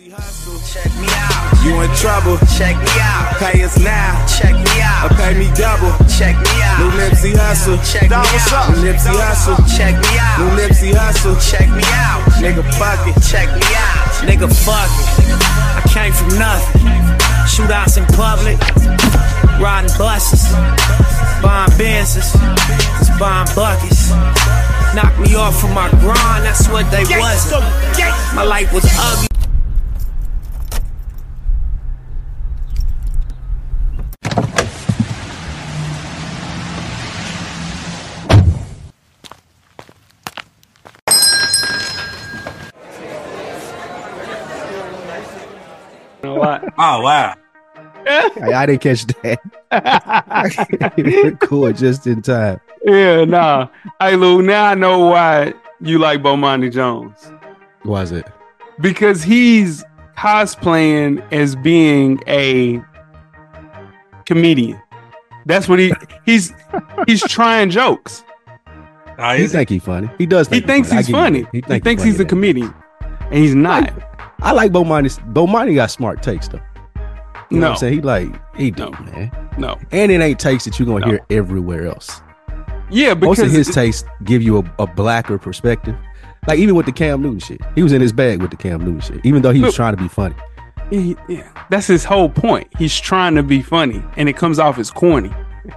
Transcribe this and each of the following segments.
Nipsey Hussle. Check me out. You in trouble. Check me out. Pay us now. Check me out. Or pay me double. Check me out. New Nipsey Hussle. Check me out. New Nipsey Hussle. Check me out. New Nipsey Hussle. Check me out. Nigga fuck it. Check me out. Nigga fuck it. I came from nothing. Shootouts in public. Riding buses. Buying Benzes. Just buying buckets. Knock me off from my grind. That's what they wasn't. My life was ugly. Oh wow. I, I didn't catch that. Record just in time. Yeah, nah. Hey Lou, now I know why you like Bomani Jones. Was it? Because he's cosplaying as being a comedian. That's what he he's he's trying jokes. Oh, He is think he funny. He does. He Think thinks funny. I he's funny. He, think thinks funny he's a comedian. And he's not. I like Bomani. Bomani got smart takes though. You know no, what I'm saying? He like he do, No. man. no. And it ain't takes that you're gonna No. hear everywhere else. Yeah, Most of his takes give you a, a blacker perspective. Like even with the Cam Newton shit, he was in his bag with the Cam Newton shit. Even though he was trying to be funny. he- yeah, that's his whole point. He's trying to be funny, and it comes off as corny.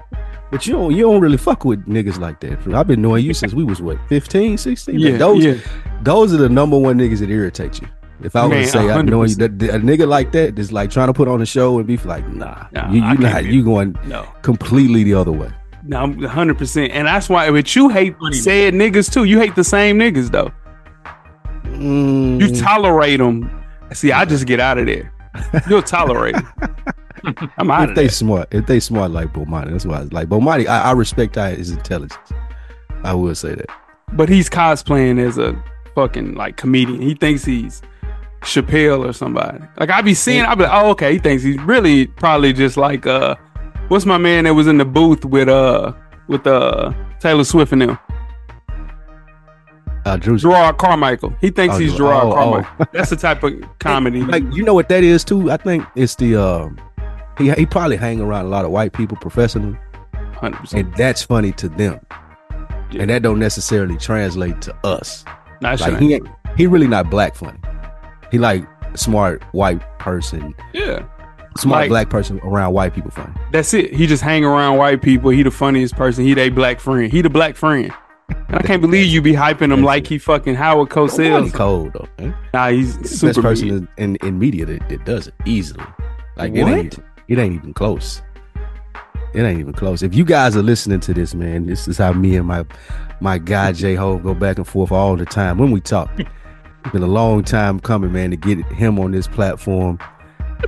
But you don't you don't really fuck with niggas like that. I've been knowing you since we was what 15, 16? Yeah, those yeah. those are the number one niggas that irritate you. If I Man, was to say I know you 100%. that a nigga like that is like trying to put on a show and be like, nah, Nah, you you can't be- you going No, completely the other way. no, I'm 100. percent And that's why. But you hate said niggas too. You hate the same niggas though. Mm, You tolerate them. See, I just get out of there. You'll tolerate. I'm out if of they there. smart, if they smart like Bomani, that's why I like Bomani. I, I respect his intelligence. I will say that. But he's cosplaying as a fucking like comedian. He thinks he's Chappelle or somebody. Like I be seeing, I be like, oh okay. He thinks he's really probably just like uh, what's my man that was in the booth with uh with uh Taylor Swift and them. Uh, Drew, Jerrod Carmichael. He thinks Oh, he's Jerrod- oh, oh. Carmichael. That's the type of comedy. like you know what that is too. I think it's the um, he he probably hang around a lot of white people professionally, 100%. and that's funny to them, Yeah. and that don't necessarily translate to us. That Like he ain't, he really not black funny. He like smart white person, Yeah, smart Like- black person around white people funny. that's it. He just hang around white people. He the funniest person. He they black friend. He the black friend. And I can't believe you be hyping him like he fucking Howard Cosell. cold though. Man. Nah, he's the super best person in, in, media that, that does it easily. Like it ain't it ain't even close. It ain't even close. If you guys are listening to this, man, this is how me and my my guy J Ho go back and forth all the time when we talk. It's been a long time coming, man, to get him on this platform,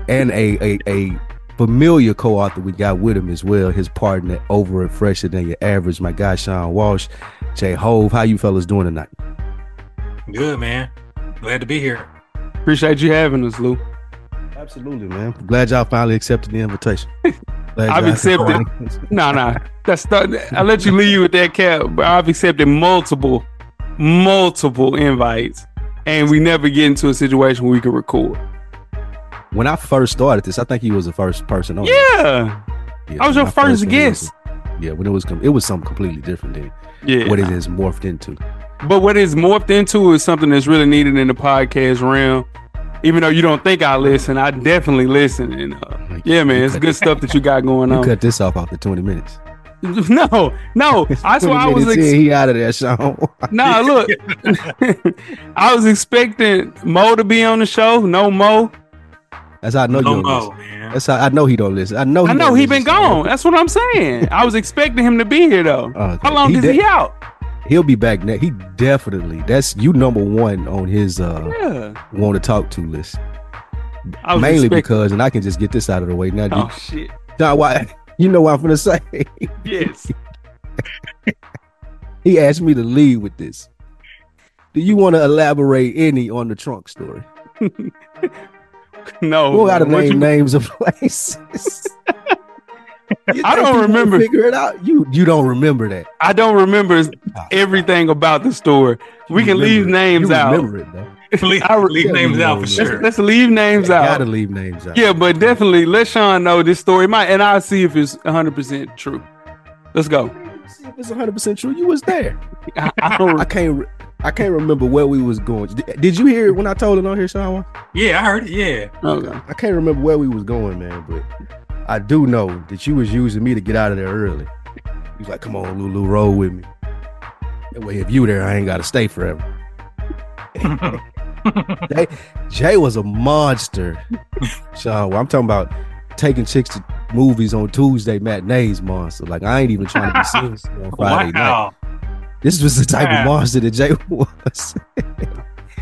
and a a, a familiar co-author we got with him as well. His partner over at Fresher Than Your Average, my guy Sean Wash, Jay Hove. How you fellas doing tonight? Good man. Glad to be here. Appreciate you having us, Lou. Absolutely, man. Glad y'all finally accepted the invitation. I've y'all- accepted. Nah, nah. That's I let you leave you with that cap. But I've accepted multiple, multiple invites, and we never get into a situation where we can record. when I first started this, I think he was the first person on. Yeah, Yeah, I was your first was- guest. yeah, when it was it was something completely different than yeah. what it has morphed into. But what it's morphed into is something that's really needed in the podcast realm. Even though you don't think I listen, I definitely listen. And uh, yeah, man, it's good stuff that you got going You on. cut this off after twenty minutes. No, no, that's why I was. minutes Ex- he out of there, Sean. nah, look, I was expecting Mo to be on the show. No Mo. That's how I know No you don't mo, listen. man. That's how I know he don't listen. I know. He I know he been gone. That's what I'm saying. I was expecting him to be here though. Okay. How long He is de- he out? He'll be back next. He definitely. That's you number one on his uh Yeah, want to talk to list. I was Mainly expecting- because, and I can just get this out of the way now. Oh you- shit! John, why? You know what I'm gonna say. Yes. He asked me to lead with this. Do you want to elaborate any on the trunk story? No. Who got to name you- names of places? I don't remember. Figure it out. You you don't remember that. I don't remember ah, everything about the story. We You can leave it. names You out. Remember it though. leave, I leave names out for Let's- let's, sure. let's leave names out. Gotta leave names out. Yeah, but definitely let Sean know this story. Might and I'll see if it's 100 percent true. Let's go. See if it's 100 percent true. You was there. I, I don't. I can't. re- I can't remember where we was going. Did, did you hear it when I told it on here, Sean? Yeah, I heard it. Yeah. okay. I can't remember where we was going, man. But I do know that you was using me to get out of there early. You was like, "Come on, Lulu, roll with me." That way, if you there, I ain't got to stay forever. Jay, Jay was a monster, So I'm talking about taking chicks to movies on Tuesday matinees, monster. Like I ain't even trying to be serious on Friday night. This was the type Wow. of monster that Jay was.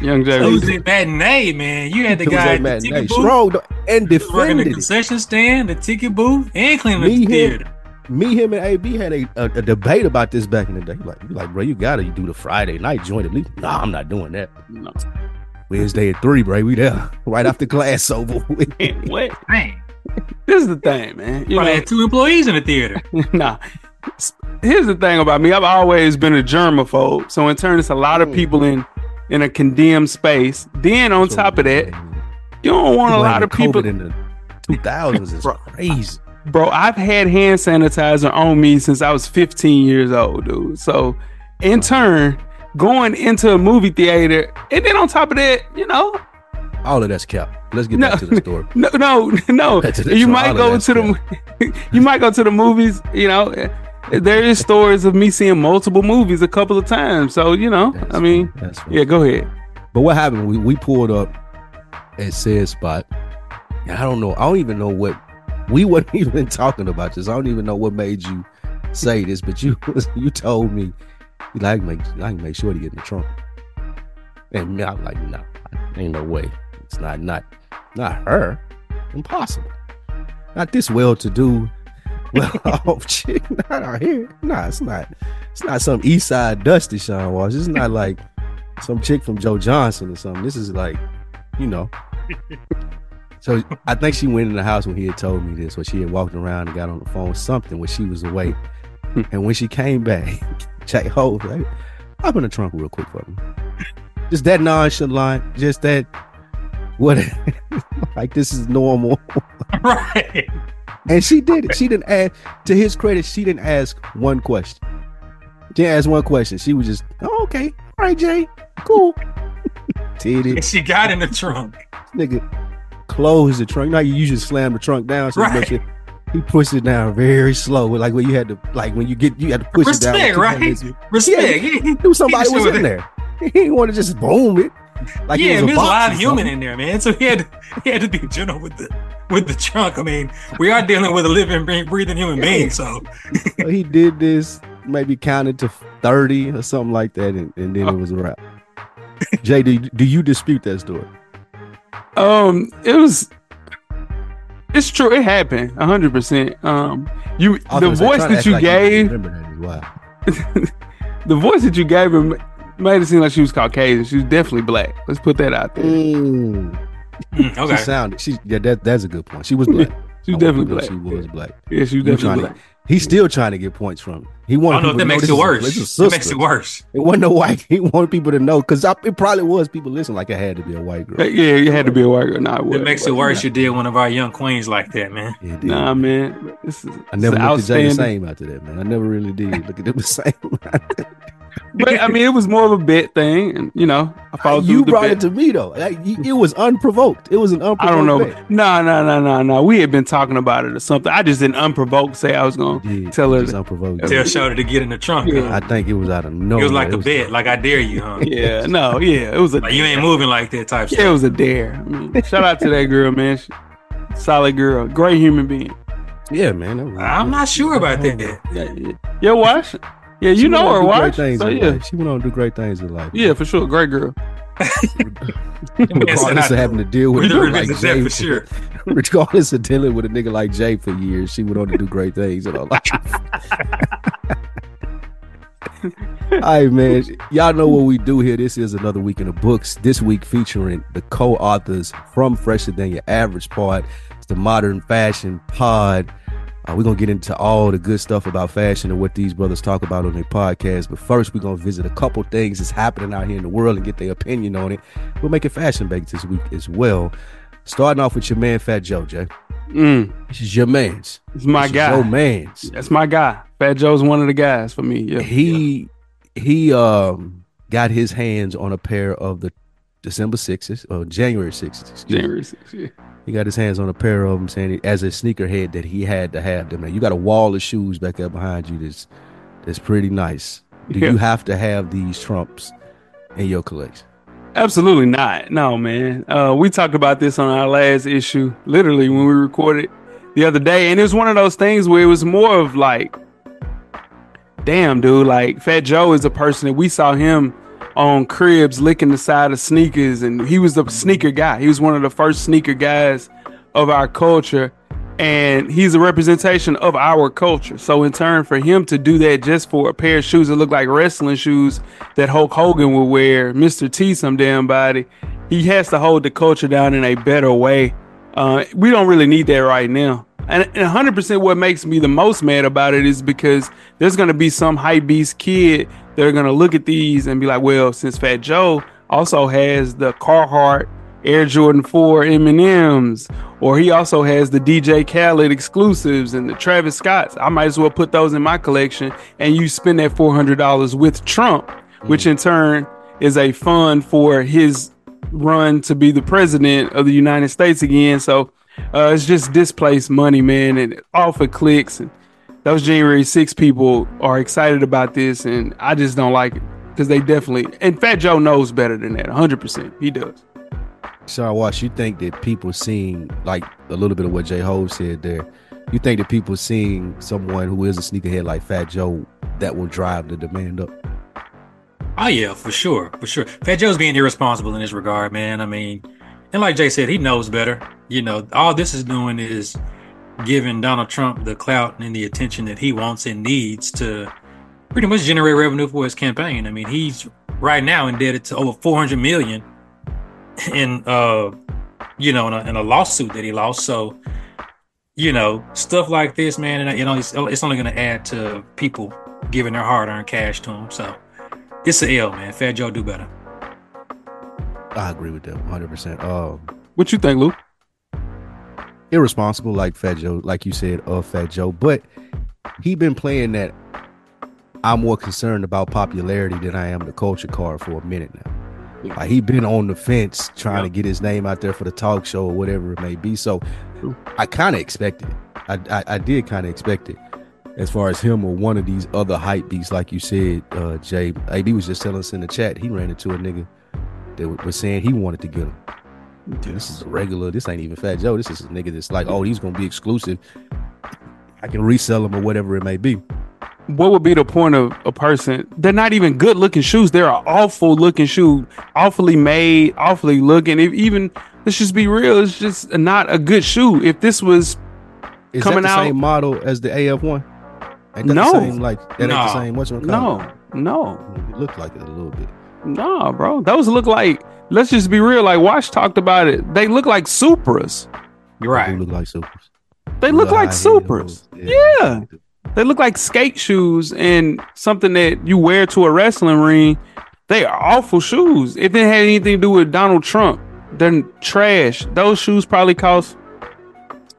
Young Jay. was- Tuesday matinee, man. You had the Tuesday guy at the matinee, ticket booth, strong and he was working the defended it. concession stand, the ticket booth, and cleaning Me, the him, theater. me, him, and AB had a, a, a debate about this back in the day. Like, like, bro, you gotta do the Friday night joint at least. Nah, I'm not doing that. No. Wednesday at three, bro. We there right after class over. what? Man, This is the thing, man. You probably know, had two employees in the theater. nah. Here's the thing about me. I've always been a germaphobe. So in turn, it's a lot of people in in a condemned space. Then on top of that, you don't want a lot of people. COVID in the two thousands is crazy. Bro, I've had hand sanitizer on me since I was 15 years old, dude. So in turn, going into a movie theater, and then on top of that, you know, All of that's kept. Let's get No. back to the story. no, no, no. Back to the You might go to the, you might go to the movies. You know, there is stories of me seeing multiple movies a couple of times. So you know, That's I mean, yeah, go ahead. But what happened? We we pulled up at said spot. And I don't know. I don't even know what we weren't even talking about this. I don't even know what made you say this, but you you told me you like make I can make sure to get in the trunk. And me, I'm like, no, ain't no way. It's not not not her. Impossible. Not this well to do. Well off chick. Not out here. Nah, it's not. It's not some East Side Dusty Sean Wash. It's not like some chick from Joe Johnson or something. This is like, you know. So I think she went in the house when he had told me this, or she had walked around and got on the phone, something when she was away. Hmm. and when she came back, Jay Ho was like, hop in the trunk real quick for me. Just that nonchalant, just that what like this is normal. right. And she did it. She didn't ask to his credit, she didn't ask one question. She didn't ask one question. She was just, oh, okay. All right, Jay. Cool. Did she got in the trunk. nigga closed the trunk. Now you usually slam the trunk down. So Right. Much it- he pushed it down very slow. Like when you had to, like when you get, you had to push Respect, it down. Respect, right? He Respect. knew somebody He was in it. there. He didn't want to just boom it. Like yeah, it was there's a box live or human in there, man. So he had to, he had to be gentle with the with the trunk. I mean, we are dealing with a living, breathing human being. So So he did this, maybe counted to thirty or something like that, and, and then it was a wrap. Jay, do, do you dispute that story? Um, it was. It's true. It happened. hundred percent. Um, you I the voice trying that you like gave, remember that as well. the voice that you gave her made it seem like she was Caucasian. She was definitely black. Let's put that out there. Mm, mm, okay, She sounded. She yeah, that that's a good point. She was black. She was definitely black. She was black. Yeah, she was definitely black. to, he's still trying to get points from. It. He I wanted don't know if that to makes this it is a- worse. this is a makes it worse. It wasn't no white. He wanted people to know because it probably was people listening like it had to be a white girl. Yeah, you had to be a white girl. Nah, it, It makes it wasn't. worse. You did one of our young queens like that, man. It did. Nah, man. This is I never this looked at Jay the same after that, man. I never really did look at them the same. But I mean, it was more of a bet thing, and you know, I followed you with the brought bet. it to me though. Like, it was unprovoked. It was an unprovoked. I don't know. bet. No, no, no, no, no. We had been talking about it or something. I just didn't unprovoked say I was going to tell her. it was unprovoked. Tell Shorty to get in the trunk. Yeah. huh? I think it was out of nowhere. it was like a bet, like I dare you, huh? Yeah, no, yeah. It was a Like you ain't moving like that type Yeah, it was a dare. I mean, shout out to that girl, man. She- solid girl, great human being. Yeah, man. that was- I'm not sure about that. Yeah, yeah. Yeah you She know her. to do great Watch. things So yeah, life. She went on to do great things in life. yeah, for sure. Great girl. regardless of having to deal with a nigga like Jay, for sure. regardless of dealing with a nigga like Jay for years, she went on to do great things in her life. All right, man. Y'all know what we do here. This is another week in the books. This week featuring the co-authors from Fresher Than Your Average Pod. It's the Modern Fashion Pod. Uh, we're gonna get into all the good stuff about fashion and what these brothers talk about on their podcast. But first, we're gonna visit a couple things that's happening out here in the world and get their opinion on it. We'll make it fashion baked this week as well. Starting off with your man Fat Joe, Jay. Mm, This is your man's. it's my This guy. Your man's. That's my guy. Fat Joe's one of the guys for me. Yeah. He he um got his hands on a pair of the December sixes or January sixes. January 6th, yeah. He got his hands on a pair of them, saying as a sneakerhead that he had to have them. Now you got a wall of shoes back there behind you. That's that's pretty nice. Do Yeah. you have to have these trumps in your collection? Absolutely not. No, man. Uh, we talked about this on our last issue, literally when we recorded the other day, and it was one of those things where it was more of like, damn, dude, like Fat Joe is a person that we saw him on cribs licking the side of sneakers, and he was the sneaker guy. He was one of the first sneaker guys of our culture, and he's a representation of our culture. So, in turn, for him to do that just for a pair of shoes that look like wrestling shoes that Hulk Hogan would wear, Mr. T, some damn body, he has to hold the culture down in a better way. Uh, we don't really need that right now. And, and 100% what makes me the most mad about it is because there's going to be some hype beast kid going to look at these and be like, well, since Fat Joe also has the Carhartt Air Jordan 4 M&Ms, or he also has the DJ Khaled exclusives and the Travis Scotts, I might as well put those in my collection and you spend that $400 with Trump, which in turn is a fund for his run to be the president of the United States again. So uh, it's just displaced money, man, and all for clicks. And those January 6 people are excited about this, and I just don't like it because they definitely, and Fat Joe knows better than that, 100%. He does. Sorry, Wash, you think that people seeing like a little bit of what Jay Ho said there, you think that people seeing someone who is a sneakerhead like Fat Joe that will drive the demand up? Oh yeah, for sure, for sure. Fat Joe's being irresponsible in this regard, man. I mean, and like Jay said, he knows better. You know, all this is doing is giving Donald Trump the clout and the attention that he wants and needs to pretty much generate revenue for his campaign. I mean, he's right now indebted to over 400 million in uh you know in a, in a lawsuit that he lost. So you know stuff like this, man, and you know it's, it's only going to add to people giving their hard-earned cash to him. So it's a L, man. Fat Joe do better. I agree with that 100%. Um, What you think, Luke? Irresponsible like Fat Joe, like you said, of Fat Joe, but he been playing that I'm more concerned about popularity than I am the culture card for a minute now. Like he been on the fence trying to get his name out there for the talk show or whatever it may be. So I kind of expected it. I, I, I did kind of expect it. As far as him or one of these other hype beats, like you said, uh, Jay, AB was just telling us in the chat he ran into a nigga that was saying he wanted to get him. This is a regular. This ain't even Fat Joe. This is a nigga that's like, oh, he's gonna be exclusive. I can resell him or whatever it may be. what would be the point of a person they're not even good looking shoes they're an awful looking shoe awfully made awfully looking if even let's just be real it's just not a good shoe if this was Is Coming out- same model as the AF one? No. the same, like that ain't the No. same. What's no no It looked like it a little bit. no bro those look like let's just be real like Wash talked about it. They look like supras. You're They look like supers. they look Little like supras. Yeah. They look like skate shoes and something that you wear to a wrestling ring. They are awful shoes. If it had anything to do with donald trump then trash. Those shoes probably cost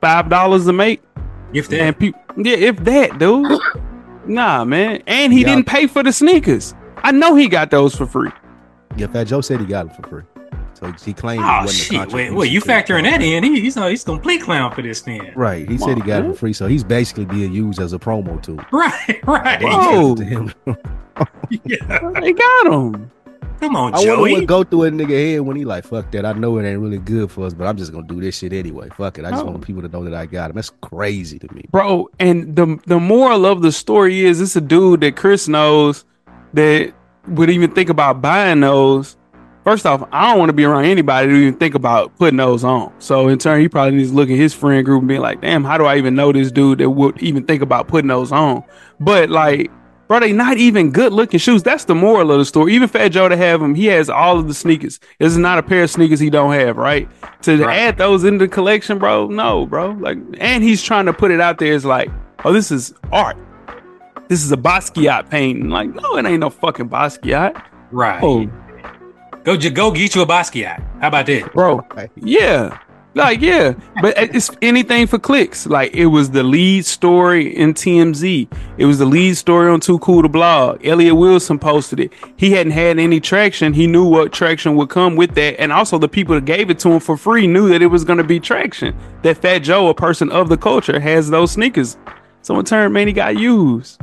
five dollars to make. If that, and people yeah if that dude. Nah man. And he Yeah. didn't pay for the sneakers. I know he got those for free Yeah, Fat Joe said he got them for free. So he, he claimed oh wasn't shit, wait, wait, you to the factoring that program. in? He, he's no, he's complete clown for this then. Right. He Come said he on, got it for free. So he's basically being used as a promo tool. Right, right. Whoa. To him. Yeah. they got them Come on, I wonder Joey. what go through a nigga head when he like, fuck that. I know it ain't really good for us, but I'm just gonna do this shit anyway. Fuck it. I just No. want people to know that I got him. That's crazy to me. bro and the the moral of the story is it's a dude that chris knows that would even think about buying those first off i don't want to be around anybody to even think about putting those on so in turn he probably needs to look at his friend group and be like damn how do i even know this dude that would even think about putting those on but like bro they not even good looking shoes. That's the moral of the story. Even Fat Joe to have them, he has all of the sneakers. There's not a pair of sneakers he don't have, right? To Right. add those into the collection, bro, no, bro. Like, and he's trying to put it out there as like, oh, this is art. This is a Basquiat painting. Like, no, it ain't no fucking Basquiat. Right. Oh, Go go get you a Basquiat. How about that? bro. Yeah. Like, yeah. But it's anything for clicks. Like, it was the lead story in TMZ. It was the lead story on Too Cool to Blog. Elliot Wilson posted it. He hadn't had any traction. He knew what traction would come with that. And also, the people that gave it to him for free knew that it was going to be traction. That Fat Joe, a person of the culture, has those sneakers. So, in turn, man, he got used.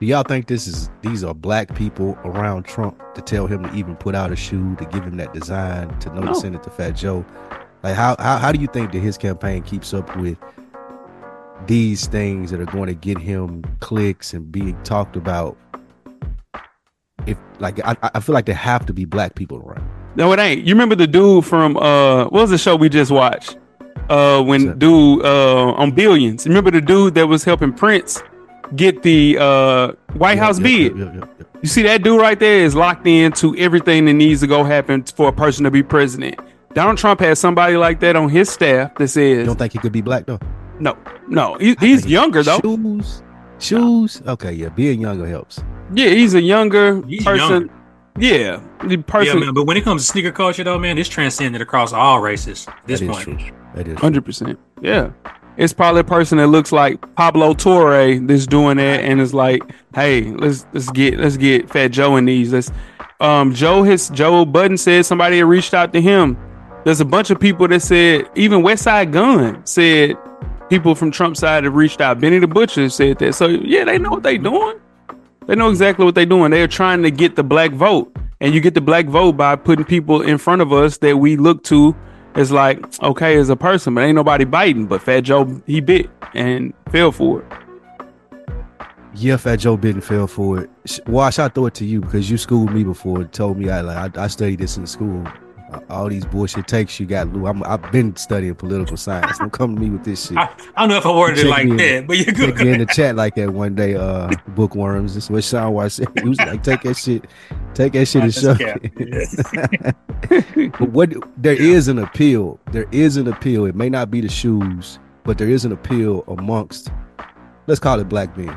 Do y'all think this is these are black people around Trump to tell him to even put out a shoe to give him that design to know No. to send it to Fat Joe? Like how, how how do you think that his campaign keeps up with these things that are going to get him clicks and being talked about? If like I, I feel like there have to be black people around. No, it ain't. You remember the dude from uh what was the show we just watched? Uh when dude uh on Billions. Remember the dude that was helping Prince get the uh White House Yep, bid? yep, yep, yep, yep. You see that dude right there is locked into everything that needs to go happen for a person to be president. Donald Trump has somebody like that on his staff that You don't think he could be black though? no, no. He, he's younger though. Shoes, shoes. Okay, yeah, being younger helps. Yeah, he's a younger He's person. younger. Yeah, the Yeah, person. man. But when it comes to sneaker culture, though, man, it's transcended across all races. At this That is point, true. That is. Hundred percent. Yeah. It's probably a person that looks like Pablo Torre that's doing that and is like, hey, let's let's get let's get Fat Joe in these. Let's um Joe his Joe Budden said somebody had reached out to him. There's a bunch of people that said even Westside Gunn said people from Trump's side have reached out. Benny the Butcher said that. So yeah, they know what they're doing. They know exactly what they're doing. They're trying to get the black vote. And you get the black vote by putting people in front of us that we look to as like, okay, as a person, but ain't nobody biting. But Fat Joe, he bit and fell for it. Yeah, Fat Joe bit and fell for it. Sh- Wash, I throw it to you because you schooled me before. and Told me I like I, I studied this in school. Uh, All these bullshit takes you got. Lou. I'm, I've been studying political science. Don't come to me with this shit. I, I don't know if I worded it like me in. that, but you're good. me in the chat like that one day. Uh, bookworms. This is what Sean White said. He was like, "Take that shit, take that shit and That's shove it." but what there is an appeal. There is an appeal. It may not be the shoes, but there is an appeal amongst, let's call it black men.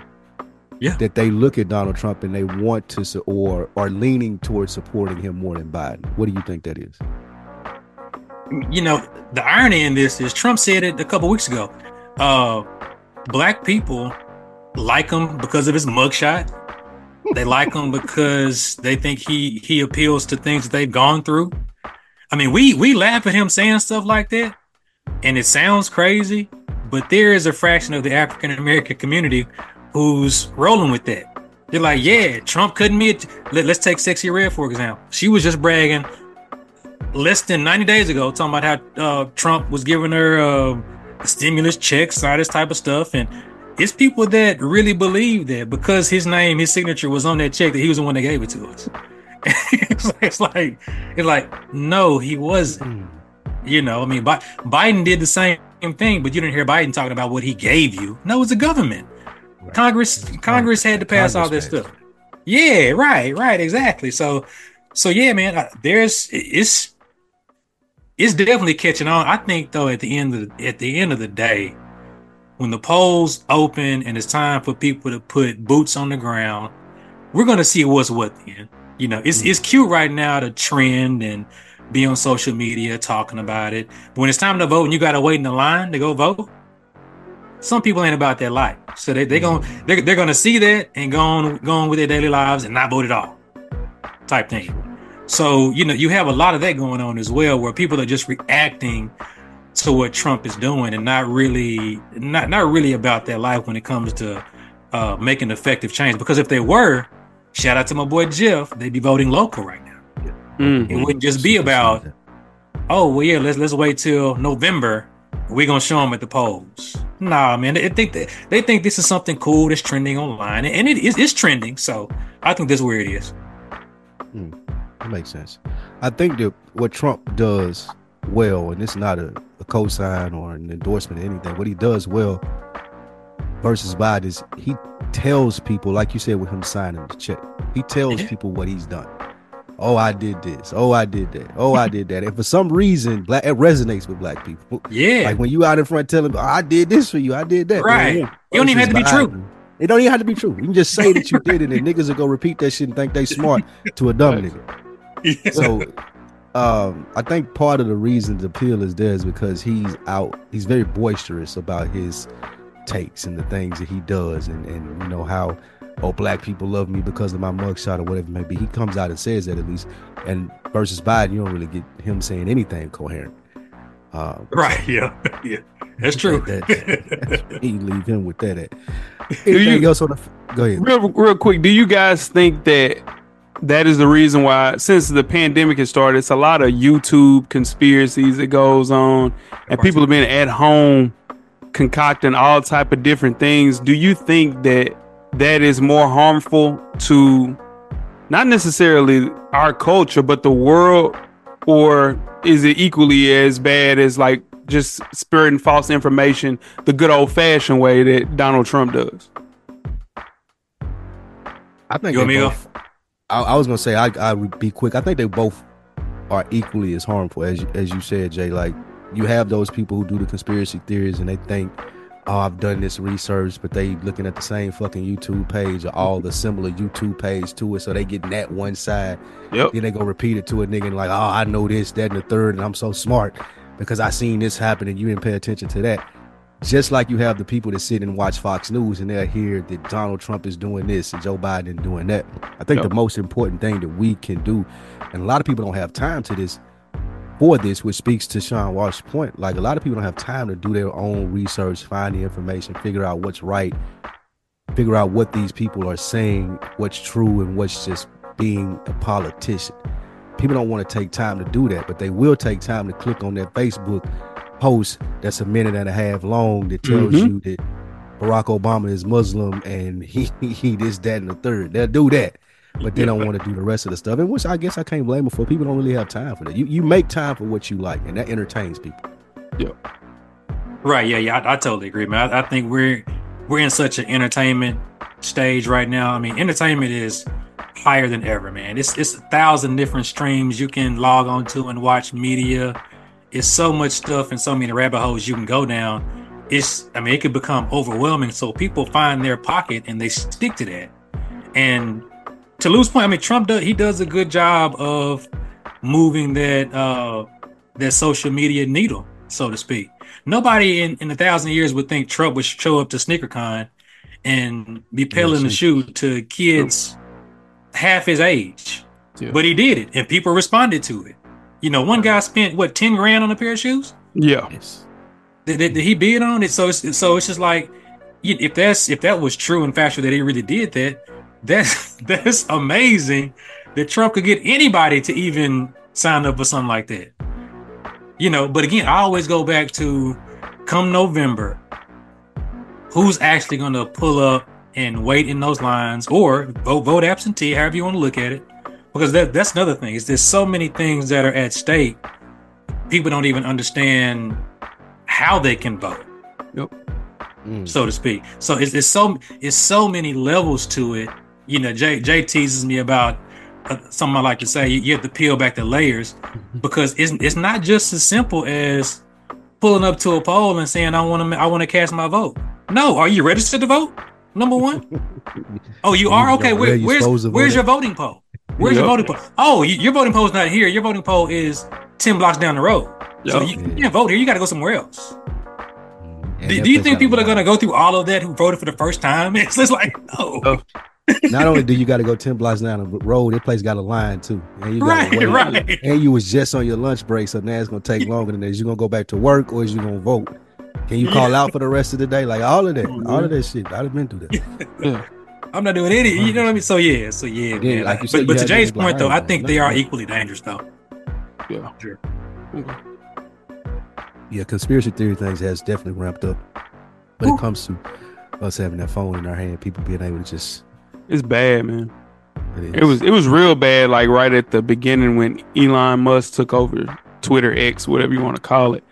Yeah. That they look at Donald Trump and they want to or are leaning towards supporting him more than Biden. What do you think that is? you know, the irony in this is Trump said it a couple weeks ago. Uh, black people like him because of his mugshot. They like him because they think he he appeals to things that they've gone through. I mean, we we laugh at him saying stuff like that, and it sounds crazy, but there is a fraction of the African American community who's rolling with that. They're like, yeah, Trump couldn't meet. Let, let's take Sexyy Red for example. She was just bragging less than 90 days ago talking about how uh, Trump was giving her uh, stimulus checks, all this type of stuff. And it's people that really believe that because his name, his signature was on that check, that he was the one that gave it to us. it's, like, it's like, it's like, no, he wasn't. You know, I mean, Bi- Biden did the same thing, but you didn't hear Biden talking about what he gave you. No, it was the government. Right. Congress, Congress had to pass all this Congress stuff. Yeah, right, right, exactly. So, so yeah, man, there's it's it's definitely catching on. I think though, at the end of the, at the end of the day, when the polls open and it's time for people to put boots on the ground, we're gonna see what's what. Then, you know, it's mm-hmm. it's cute right now to trend and be on social media talking about it. But when it's time to vote and you gotta wait in the line to go vote, some people ain't about that life. So they they gonna they're, they're gonna see that and go on go on with their daily lives and not vote at all, type thing. So you know you have a lot of that going on as well, where people are just reacting to what Trump is doing and not really not not really about their life when it comes to uh, making effective change. Because if they were, shout out to my boy Jeff, they'd be voting local right now. Mm. It wouldn't just be about oh well yeah let's let's wait till November. We're gonna show them at the polls. Nah, man, they think that they think this is something cool that's trending online, and it is it's trending. So I think that's where it is. Hmm, that makes sense. I think that what Trump does well, and it's not a, a cosign or an endorsement or anything, what he does well versus Biden is he tells people, like you said with him signing the check, he tells people what he's done. Oh, I did this. Oh, I did that. Oh, I did that. And for some reason, black it resonates with black people. Yeah. Like when you out in front telling, oh, I did this for you, I did that. Right. Yeah. You don't even have to be true. you. It don't even have to be true. You can just say that you did it, and niggas will go repeat that shit and think they smart to a dumb nigga. So um, I think part of the reason the appeal is there is because he's out. He's very boisterous about his takes and the things that he does, and and you know how oh black people love me because of my mugshot or whatever it may be. He comes out and says that at least. And versus Biden, you don't really get him saying anything coherent. Uh, right. Yeah. Yeah. That's true. That- you leave him with that. At. you- else on the? Go ahead. Real, real quick, do you guys think that that is the reason why, since the pandemic has started, it's a lot of YouTube conspiracies that goes on, and people have been at home concocting all type of different things. Do you think that that is more harmful to not necessarily our culture, but the world, or is it equally as bad as like just spreading false information the good old fashioned way that Donald Trump does? I think You want they me to go? both, I, I was gonna say I I would be quick. I think they both are equally as harmful as as you said, Jay. Like you have those people who do the conspiracy theories and they think, oh, I've done this research, but they looking at the same fucking YouTube page or all the similar YouTube page to it, so they getting that one side. Yep. Then they go repeat it to a nigga and like, oh, I know this, that, and the third, and I'm so smart because I seen this happen and you didn't pay attention to that. Just like you have the people that sit and watch Fox News and they'll hear that Donald Trump is doing this and Joe Biden doing that. I think Yep. the most important thing that we can do, and a lot of people don't have time to this for this, which speaks to Sean Wash's point. Like a lot of people don't have time to do their own research, find the information, figure out what's right, figure out what these people are saying, what's true, and what's just being a politician. People don't want to take time to do that, but they will take time to click on that Facebook post that's a minute and a half long that tells Mhm. you that Barack Obama is Muslim and he he this, that, and the third. They'll do that. But they don't want to do the rest of the stuff. And which I guess I can't blame them for. People don't really have time for that. You you make time for what you like, and that entertains people. Right. Yeah. Yeah. I, I totally agree, man. I, I think we're we're in such an entertainment stage right now. I mean, entertainment is higher than ever, man. It's it's a thousand different streams you can log on to and watch media. It's so much stuff and so many rabbit holes you can go down. It's I mean, it could become overwhelming. So people find their pocket and they stick to that. And to Lou's point, I mean, Trump does he does a good job of moving that uh that social media needle, so to speak. Nobody in, in a thousand years would think Trump would show up to SneakerCon and be peddling the shoe to kids half his age. Yeah. But he did it, and people responded to it. You know, one guy spent what ten grand on a pair of shoes. Yeah. Yes. Did, did, did he bid on it? So it's so it's just like if that's if that was true and factual that he really did that, that's that's amazing that Trump could get anybody to even sign up for something like that. You know, but again, I always go back to come November, who's actually going to pull up and wait in those lines or vote vote absentee, however you want to look at it, because that that's another thing. Is there's so many things that are at stake. People don't even understand how they can vote Mm. so to speak. So it's, it's so it's so many levels to it. You know, Jay Jay teases me about uh, something I like to say. You, you have to peel back the layers because it's it's not just as simple as pulling up to a poll and saying I want to I want to cast my vote. No, are you registered to vote? Number one. Oh, you are okay. Where Where, where's where's your voting poll? Where's your voting poll? Oh, you, your voting poll's not here. Your voting poll is ten blocks down the road. So you, you can't vote here. You got to go somewhere else. And Do, do you think people are going to go through all of that who voted for the first time? It's just like, no. Oh. Not only do you got to go ten blocks down the road, that place got a line too, and you right, got right. And you was just on your lunch break, so now it's gonna take longer than that. Is you gonna go back to work or is you gonna vote? Can you call out for the rest of the day? Like all of that, oh, all of that shit. I'd have been through that. Yeah. I'm not doing any. You know what I mean? So yeah, so yeah, Yeah, man. like you said, but, but you to had Jay's to be point though, I I think they are nothing. equally dangerous though. Yeah. Sure. Yeah, conspiracy theory things has definitely ramped up when it comes to us having that phone in our hand, people being able to just. It's bad, man. It, It was it was real bad. Like right at the beginning when Elon Musk took over Twitter X, whatever you want to call it.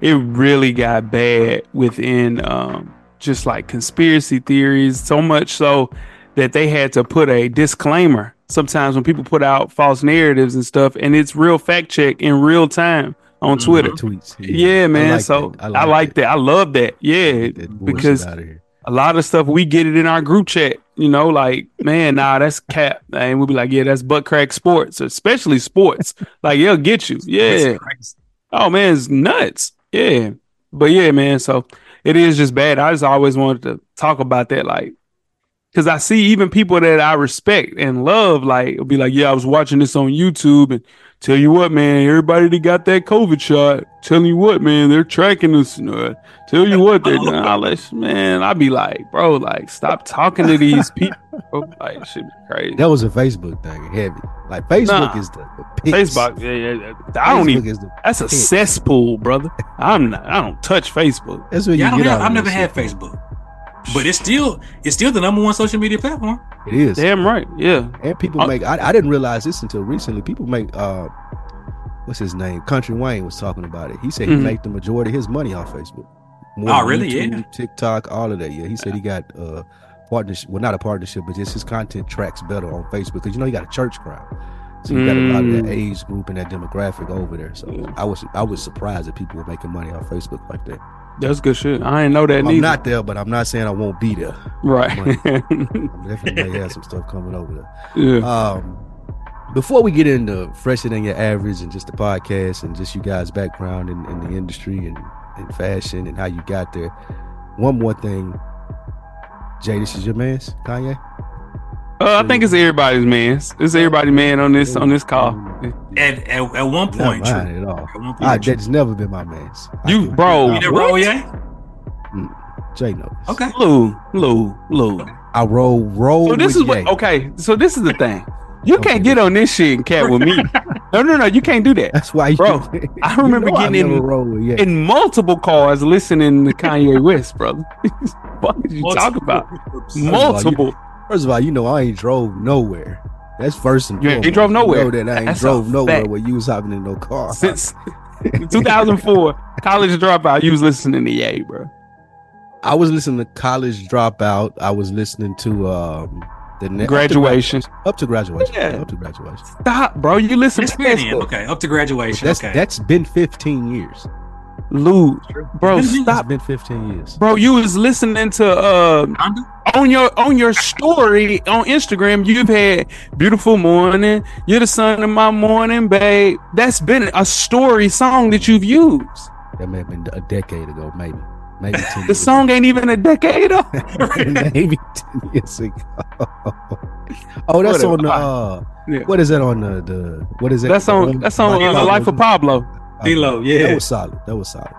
It really got bad within um, just like conspiracy theories, so much so that they had to put a disclaimer sometimes when people put out false narratives and stuff, and it's real fact check in real time on Mhm. Twitter. Tweets. Yeah, man. like so that. I like, that. I love that. Yeah, Get that bullshit because. A lot of stuff we get it in our group chat. You know, like man, nah, that's cap, and we'll be like, yeah, that's butt crack sports, especially sports. like, yeah, get you, yeah. Oh man, it's nuts. Yeah. But yeah, man. So it is just bad. I just always wanted to talk about that, like, because I see even people that I respect and love, like, will be like, yeah, I was watching this on YouTube and tell you what, man, everybody that got that COVID shot, tell you what, man, they're tracking us. Uh, tell you what, they're nah, let's, man. I'd be like, bro, like, stop talking to these people. Bro. Like, shit crazy. That was a Facebook thing, heavy. Like Facebook Nah. is the, the pics. Facebook, yeah, yeah, yeah. I don't Facebook even. is the- That's a pics. cesspool, brother. I'm not. I don't touch Facebook. That's where Yeah, I you don't get have, out. I've never had shit. Facebook, but it's still it's still the number one social media platform. It is. Damn right. Yeah. And people Oh. make. I, I didn't realize this until recently. People make. uh What's his name? Country Wayne was talking about it. He said he Mhm. made the majority of his money on Facebook. More Oh, really? YouTube, Yeah. TikTok, all of that. Yeah. He said he got uh partnership. Well, not a partnership, but just his content tracks better on Facebook because you know he got a church crowd. So you got a lot of that Mm. age group and that demographic over there. So I was I was surprised that people were making money on Facebook like that. That's good shit. I didn't know that I'm neither. not there, but I'm not saying I won't be there. right. I definitely may have some stuff coming over there. yeah. Um, before we get into fresher than your average and just the podcast and just you guys' background in, in the industry and, and fashion and how you got there, one more thing. Jay, this is your man's Kanye. Uh, I think it's everybody's man. It's everybody man on this on this call. At at, at one point, true. mine at all. At one point, Ah, that's never been my man's. You- bro. You didn't What? roll yet? Jay knows. Okay. Lou, Lou, Lou. I roll roll. So this with is what Ye. okay. So this is the thing. You Okay. can't get on this shit and cat with me. No, no, no. You can't do that. That's why you. Bro, I remember you know getting in- roll with In multiple cars listening to Kanye West, brother. what did you talk about? Multiple. First of all, you know I ain't drove nowhere. That's first and You ain't foremost. drove nowhere. You know that I ain't That's drove nowhere fact. where you was hopping in no car. Since 2004, college dropout, you was listening to Ye, bro. I was listening to College Dropout. I was listening to um the ne- Graduation. up to, graduation. Yeah. Up to graduation. Stop, bro. You listen That's to fair that Okay, up to graduation. That's okay. that's been 15 years. Lou, bro, It's been- stop. been 15 years. Bro, you was listening to uh Honda? On your on your story on Instagram, you've had beautiful morning. You're the sun of my morning, babe. That's been a story song that you've used. That may have been a decade ago, maybe. Maybe 10 The years song ain't even a decade old. maybe 10 years ago. oh, that's Whatever. on the uh Yeah. what is that on the the what is that? That's on that's on uh, Pablo. Life of Pablo. D-Lo, yeah. That was solid. That was solid.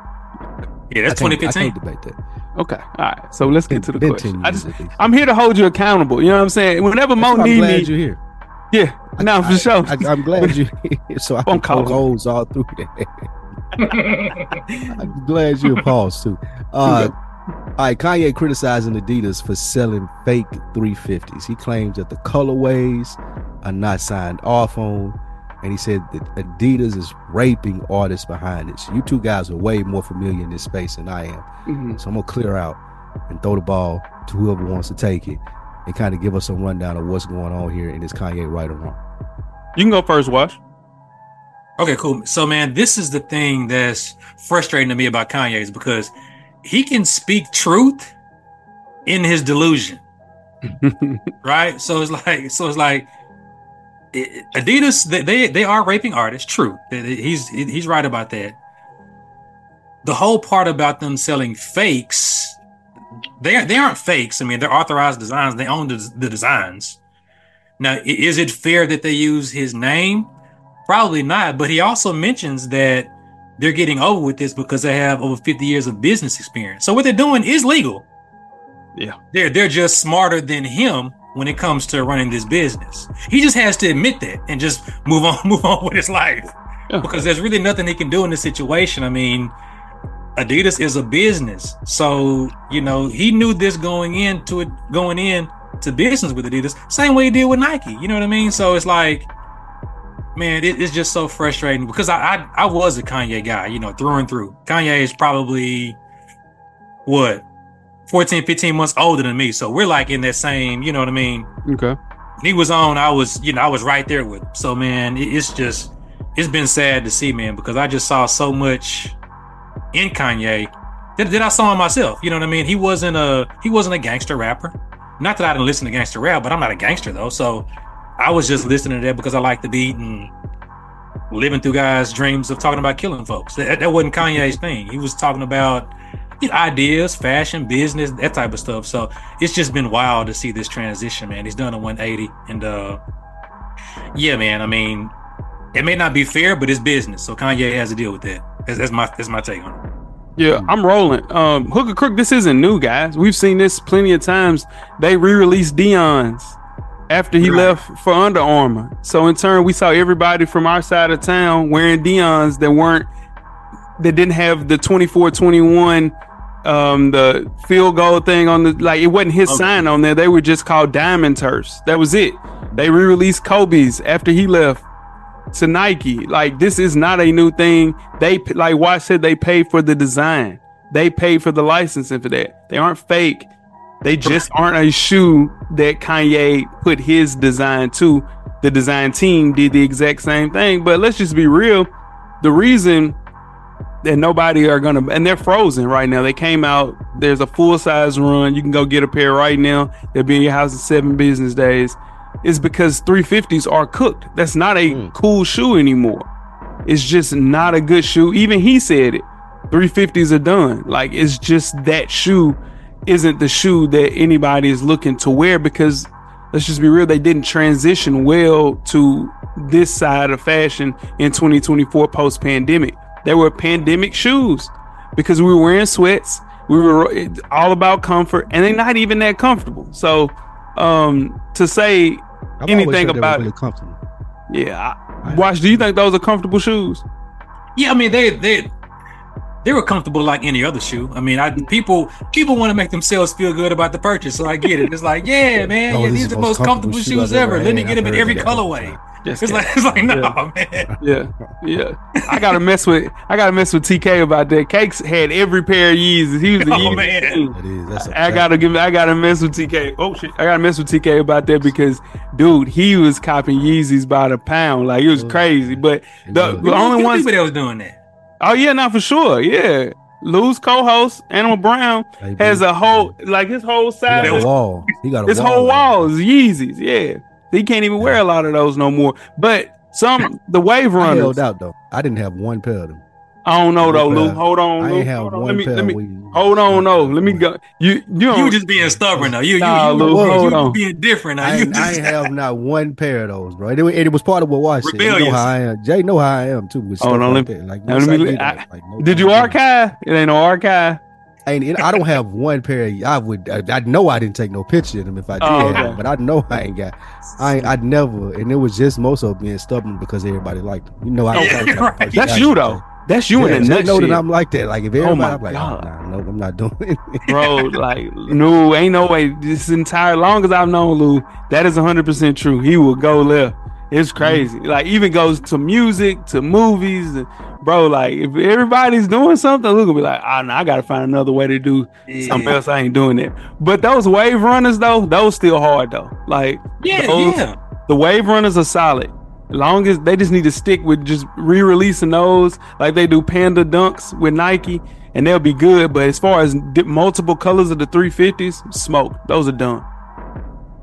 Yeah, that's I 2015. I can't debate that. Okay, all right. So let's get to the question. I just, I'm here to hold you accountable. You know what I'm saying? Whenever Mo need me, you're here. yeah, no, for I, sure. I, am glad you're here so I can call holes all through that. I'm glad you're paused too. Uh, all right, Kanye criticizing Adidas for selling fake 350s. He claims that the colorways are not signed off on, and he said that Adidas is raping artists behind it. So you two guys are way more familiar in this space than I am. Mhm. So I'm gonna clear out and throw the ball to whoever wants to take it and kind of give us a rundown of what's going on here and is Kanye right or wrong? You can go first, Wash. Okay, cool. So, man, this is the thing that's frustrating to me about Kanye is because he can speak truth in his delusion, right? So it's like, so it's like it- Adidas. They they, they are raping artists. True, he's he's right about that. The whole part about them selling fakes, they they aren't fakes. I mean, they're authorized designs. They own the, the designs. Now, is it fair that they use his name? Probably not, but he also mentions that they're getting over with this because they have over 50 years of business experience. So what they're doing is legal. Yeah. They're they're just smarter than him when it comes to running this business. He just has to admit that and just move on move on with his life. Yeah. Because there's really nothing he can do in this situation. I mean, Adidas is a business. So, you know, he knew this going into it going in to business with Adidas, same way he did with Nike. You know what I mean? So it's like man, it, it's just so frustrating because I, I I was a Kanye guy, you know, through and through. Kanye is probably what 14, 15 months older than me. So we're like in that same, you know what I mean? Okay. He was on, I was, you know, I was right there with him. So man, it's just it's been sad to see, man, because I just saw so much in Kanye that, that I saw in myself. You know what I mean? He wasn't a he wasn't a gangster rapper. Not that I didn't listen to gangster rap, but I'm not a gangster though. So I was just listening to that because I like the beat and living through guys' dreams of talking about killing folks. That, that wasn't Kanye's thing. He was talking about you know, ideas, fashion, business, that type of stuff. So it's just been wild to see this transition, man. He's done a 180, and uh, yeah, man. I mean, it may not be fair, but it's business. So Kanye has to deal with that. That's, that's my that's my take on it. Yeah, I'm rolling. Um, Hook or Crook, this isn't new, guys. We've seen this plenty of times. They re-released Deion's after he Right. left for Under Armour. So in turn, we saw everybody from our side of town wearing Deion's that weren't that didn't have the 24-21 um the field goal thing on the like it wasn't his Okay. sign on there. They were just called Diamond Turfs. That was it. They re-released Kobe's after he left to Nike. Like this is not a new thing. They like Wash said they paid for the design. They paid for the licensing for that. They aren't fake. They just aren't a shoe that Kanye put his design to. The design team did the exact same thing. But let's just be real. The reason that nobody are gonna and they're frozen right now. They came out. There's a full size run. You can go get a pair right now. They'll be in your house in seven business days. Is because 350s are cooked. That's not a Mm. cool shoe anymore. It's just not a good shoe. Even he said it. 350s are done. Like it's just that shoe isn't the shoe that anybody is looking to wear because let's just be real, they didn't transition well to this side of fashion in 2024 post pandemic. They were pandemic shoes because we were wearing sweats. We were all about comfort and they're not even that comfortable. So, um, to say I've always anything heard they were about really it, comfortable. yeah. I, Wash, do you think those are comfortable shoes? Yeah, I mean they they they were comfortable like any other shoe. I mean, I people people want to make themselves feel good about the purchase, so I get it. It's like, yeah, man, Oh, yeah, these are the most comfortable shoe shoes I've ever. Let me get them in every that. colorway. Just It's like it's like no, man. Yeah, yeah. I gotta mess with I gotta mess with TK about that. Cakes had every pair of Yeezys. He was the Oh, Yeezy man. king. It is. That's a I fact. gotta give. I gotta mess with TK. Oh shit! I gotta mess with TK about that because, dude, he was copping Yeezys by the pound. Like it was crazy. But the, the only Few ones. that was doing that. Oh yeah, not for sure. Yeah, Lou's co-host Animal Brown Hey, has a whole like his whole He side. got a wall. He got a His wall. whole like- wall is Yeezys. Yeah, he can't even wear a lot of those no more. But some the wave I runners. held out though. I didn't have one pair of them. I don't know though, One Lou. Hold on, I Lou. ain't have Hold on. one Let me pair. let me we- hold on. No, let me go. You you You just being stubborn though. You Nah, you, Lou, you, hold you on. being different. Now. I You ain't, I ain't have not one pair of those, bro. And it, was- and it was part of what Wash said. You know how I am. Jay know how I am too. With Oh, stuff no, like let- that. Like, now once let me- I get I- that, like, no Did you archive? It ain't no archive. It, I don't have one pair. Of, I would. I, I know I didn't take no picture of them if I oh, did, Oh, okay. but I know I ain't got. I ain't, I'd never, and it was just most of being stubborn because everybody liked them. You know, I Yeah, don't right. that That's you though. That's you Yeah, in Jay know nutshell, that I'm like that. Like if Oh, everybody, my I'm like, God. oh, nah, no, I'm not doing it. bro. Like no, ain't no way. This entire long as I've known Lou, that is 100 percent true. He will go left. It's crazy. Like even goes to music, to movies, bro. Like if everybody's doing something, will be like, ah, no, I gotta find another way to do something else. I ain't doing it. But those wave runners though, those still hard though. Like yeah, those- yeah. the wave runners are solid. Long as they just need to stick with just re-releasing those like they do Panda Dunks with Nike, and they'll be good. But as far as multiple colors of the 350s, smoke. Those are done.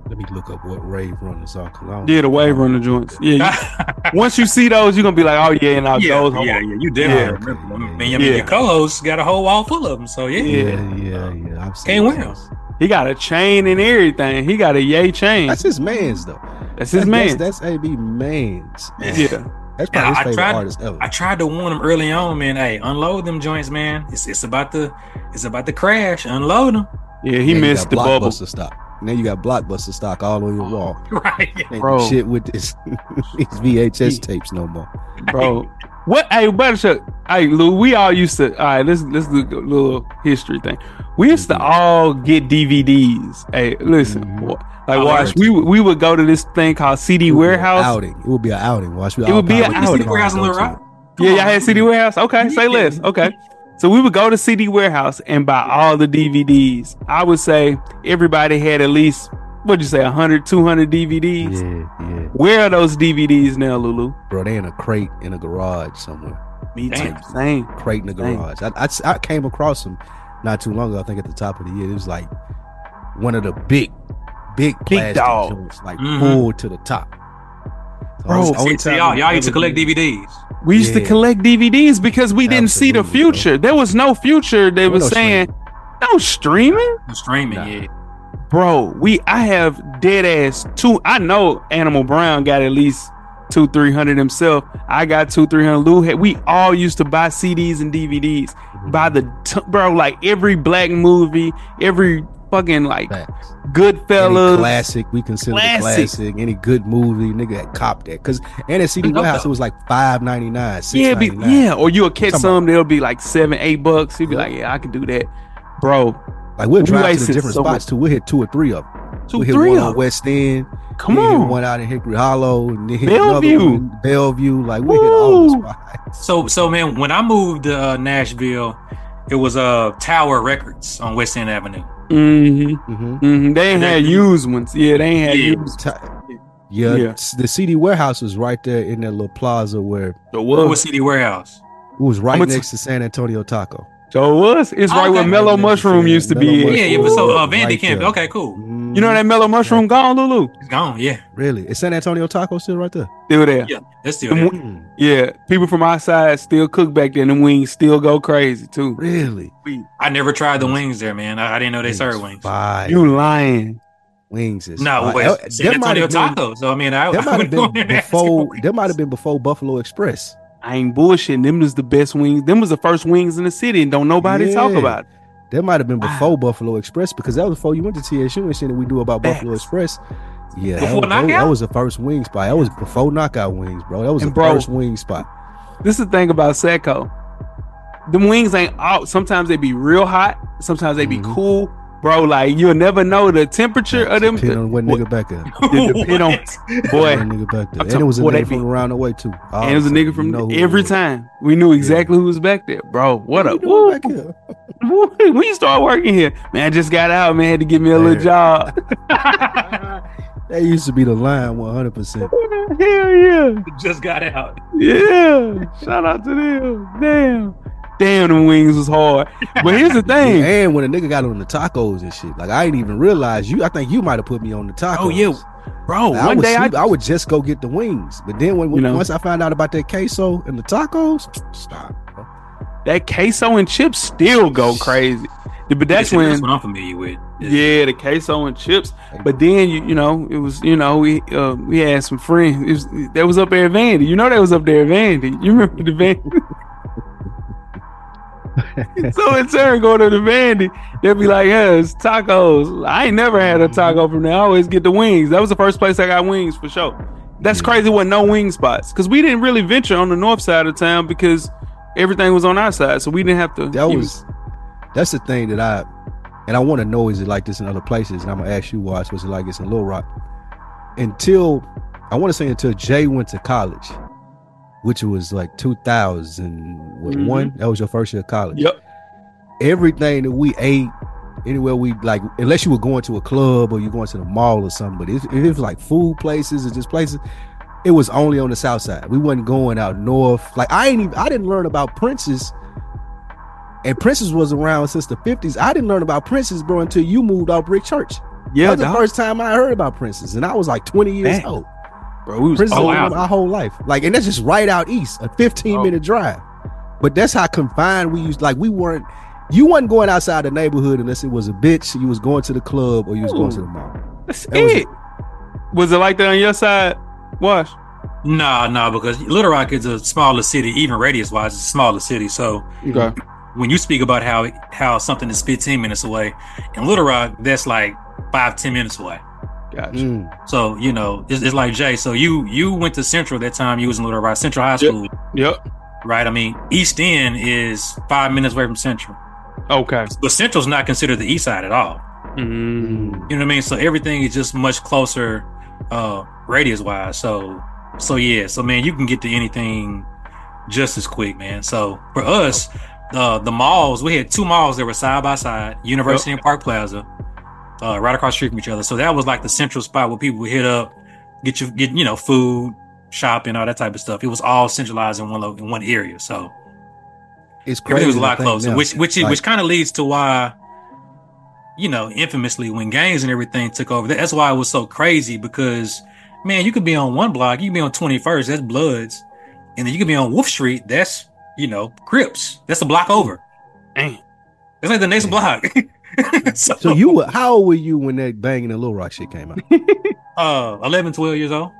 Let me look up what rave runners are. 'cause I don't- Yeah, the wave runner joints. Yeah. you- once you see those, you're gonna be like, oh yeah, and I yeah, those. yeah, oh, yeah, you definitely Yeah. remember. I mean, I Yeah. your co-host got a whole wall full of them. So yeah, Yeah. Yeah, yeah, uh, yeah. I've seen Can't wear those. He got a chain and everything. He got a yay chain. That's his man's though. That's his That's, man. that's AB man's. yeah. That's And probably his I, I favorite tried. artist ever. I tried to warn him early on, man. Hey, unload them joints, man. It's it's about to it's about to crash. Unload them, Yeah, he Now you missed the got bubble. Blockbuster stock. Now you got blockbuster stock all on your wall. right? Ain't Bro. shit with this these VHS tapes no more. bro. What? Hey, Butterchuck. Hey, Lou. We all used to. All right, let's let's do a little history thing. We used to all get DVDs. Hey, listen. Mhm. wa- Like, Oh, watch. We would- we would go to this thing called CD It would be an Warehouse. outing. It would be an outing. Watch. we It would be probably an outing. sit Warehouse in around Little Rock? Yeah, y'all had CD Warehouse. Okay, say Yeah. less. Okay. So we would go to CD Warehouse and buy all the DVDs. I would say everybody had at least what'd you say 100 200 DVDs. Yeah, yeah. Where are those DVDs now, Lulu? Bro, they in a crate in a garage somewhere. Me Damn. too. Same. Crate in the garage. I, I, I came across them not too long ago. I think at the top of the year. It was like one of the big, big, plastic dog. joints, like Mhm. pulled to the top. So Bro, it's See, see, y'all, I've y'all used to collect DVDs. We used to collect DVDs because we didn't see the Absolutely, bro. future. There was no future. They There was was no saying no streaming. The streaming, Nah. yeah. Bro, we I have dead ass two. I know Animal Brown got at least two, three hundred himself. I got two, three hundred. Lou had, we all used to buy CDs and DVDs by the t- bro, like every black movie, every fucking like Facts. Any Goodfellas. classic we consider Classic. the classic. Any good movie, nigga had copped that. Cause and at CD Warehouse it was like five ninety nine, six Yeah, be, ninety nine. yeah, or you'll catch Talking some. They'll be like seven, eight bucks. You'll be Yeah. like, yeah, I can do that, bro. Like we'll We drive to the different so spots much- too. We'll hit two or three of them. Two, we hit three one of on 'em. West End. Come we hit on, one out in Hickory Hollow, and then hit Bellevue. another one in Bellevue. Like we hit all the spots. So, so man, when I moved to uh, Nashville, it was uh Tower Records on West End Avenue. Mm-hmm, Mm-hmm. mm-hmm. They ain't That- had used ones. Yeah, they ain't had Yeah. used. Yeah, Yeah. the CD warehouse was right there in that little plaza where The What was was. City Warehouse? it was right I'ma t- next to San Antonio Taco. So it was. It's right where Mellow Mushroom used to be. Yeah, yeah. But so uh, Vandy right Camp. there. Okay, cool. You know that Mellow Mushroom gone, Lulu? It's gone. Yeah, Really? Is San Antonio Taco still right there? Still there. yeah. That's still there. w- Yeah, people from our side still cook back there. and Them wings still go crazy too. Really? I never tried the wings there, man. I, I didn't know they served wings. Fire. You lying? wings is No, fire. wait, San Antonio Taco. So I mean, I, That I might have would go been there before. That might have been before Buffalo Express. I ain't bullshitting. Them was the best wings. Them was the first wings in the city, and don't nobody talk about it. That might have been before Buffalo Express because that was before you went to TSU and shit that we do about. Buffalo Express. Yeah, that was, that, that was the first wing spot. That was before knockout wings, bro. That was And the bro- first wing spot. This is the thing about SATCO. Them wings ain't out. Sometimes they be real hot. Sometimes they be Mhm. cool, bro. Like you'll never know the temperature of them. Depending on what nigga back there. It depend on- Boy, nigga back there. And it was a nigga from around the way too. and it was a Obviously, nigga you from know every was. time. We knew exactly who was back there, bro. What a you woo, back. When you start working here, man, I just got out, man. Had to give me a Man. little job. That used to be the line, one hundred percent. Hell yeah. Just got out. Yeah, shout out to them. Damn, damn, them wings was hard. But here's the thing. And when a nigga got on the tacos and shit, like I didn't even realize you. I think you might have put me on the tacos. Oh, yeah. Bro, Like, I one would day I, sleep, I, would just go get the wings, but then when, You know. once I found out about that queso and the tacos, stop. Bro. that queso and chips still go crazy. But that's when, that's what I'm familiar with. yeah, the queso and chips. But then you, you know, it was, you know, we uh, we had some friends. It was, that was up there at Vandy. You know, that was up there at Vandy. You remember the Vandy? so in turn, go to the Vandy, they'll be like, "Yeah, it's tacos." I ain't never had a taco from there. I always get the wings. That was the first place I got wings for sure. That's crazy. With no wing spots because we didn't really venture on the north side of town because everything was on our side, so we didn't have to. That was that's the thing that I and I want to know is it like this in other places? And I'm gonna ask you, Wash, was it like this in Little Rock? Until I want to say until Jay went to college, which was like 2001. Mm-hmm. That was your first year of college. Yep. Everything that we ate, anywhere we like, unless you were going to a club or you're going to the mall or something, but if, if it was like food places or just places, it was only on the south side. We wasn't going out north. Like I ain't even I didn't learn about Prince's and Prince's was around since the 50s. I didn't learn about Prince's, bro, until you moved out Brick Church. yeah, that was the first time I heard about Prince's, and I was like 20 years old. Bro. We was Princess Oh, was wow. my whole life. Like, and that's just right out east, a 15 Oh. minute drive. But that's how confined we used. Like, we weren't. You wasn't going outside the neighborhood unless it was a bitch. You was going to the club or you was going to the mall. That's That was it. Was it like that on your side? Wash. Nah, nah, because Little Rock is a smaller city, even radius wise, it's a smaller city. So Okay. when you speak about how how something is 15 minutes away, in Little Rock, that's like five, 10 minutes away. Gotcha. Mm. So, you know, it's, it's like Jay. So you you went to Central that time you was in Little Rock, Central High School, Yep. right? I mean, East End is five minutes away from Central. Okay. But Central's not considered the east side at all. Mm. You know what I mean? So everything is just much closer uh radius wise. So so yeah, so man, you can get to anything just as quick, man. So for us, uh, the malls. We had two malls that were side by side, University and Park Plaza, uh, right across the street from each other. So that was like the central spot where people would hit up, get you get you know food, shopping, all that type of stuff. It was all centralized in one lo- in one area. So It's everything crazy. was a lot closer, now. which which Like, which kind of leads to why, you know, infamously when gangs and everything took over, that's why it was so crazy because man, you could be on one block, you could be on Twenty First, that's Bloods, and then you could be on Wolf Street, that's you know Crips, that's a block over. Damn. It's like the next block. so, So you were how old were you when that banging and Little Rock shit came out? uh 11, 12 years old.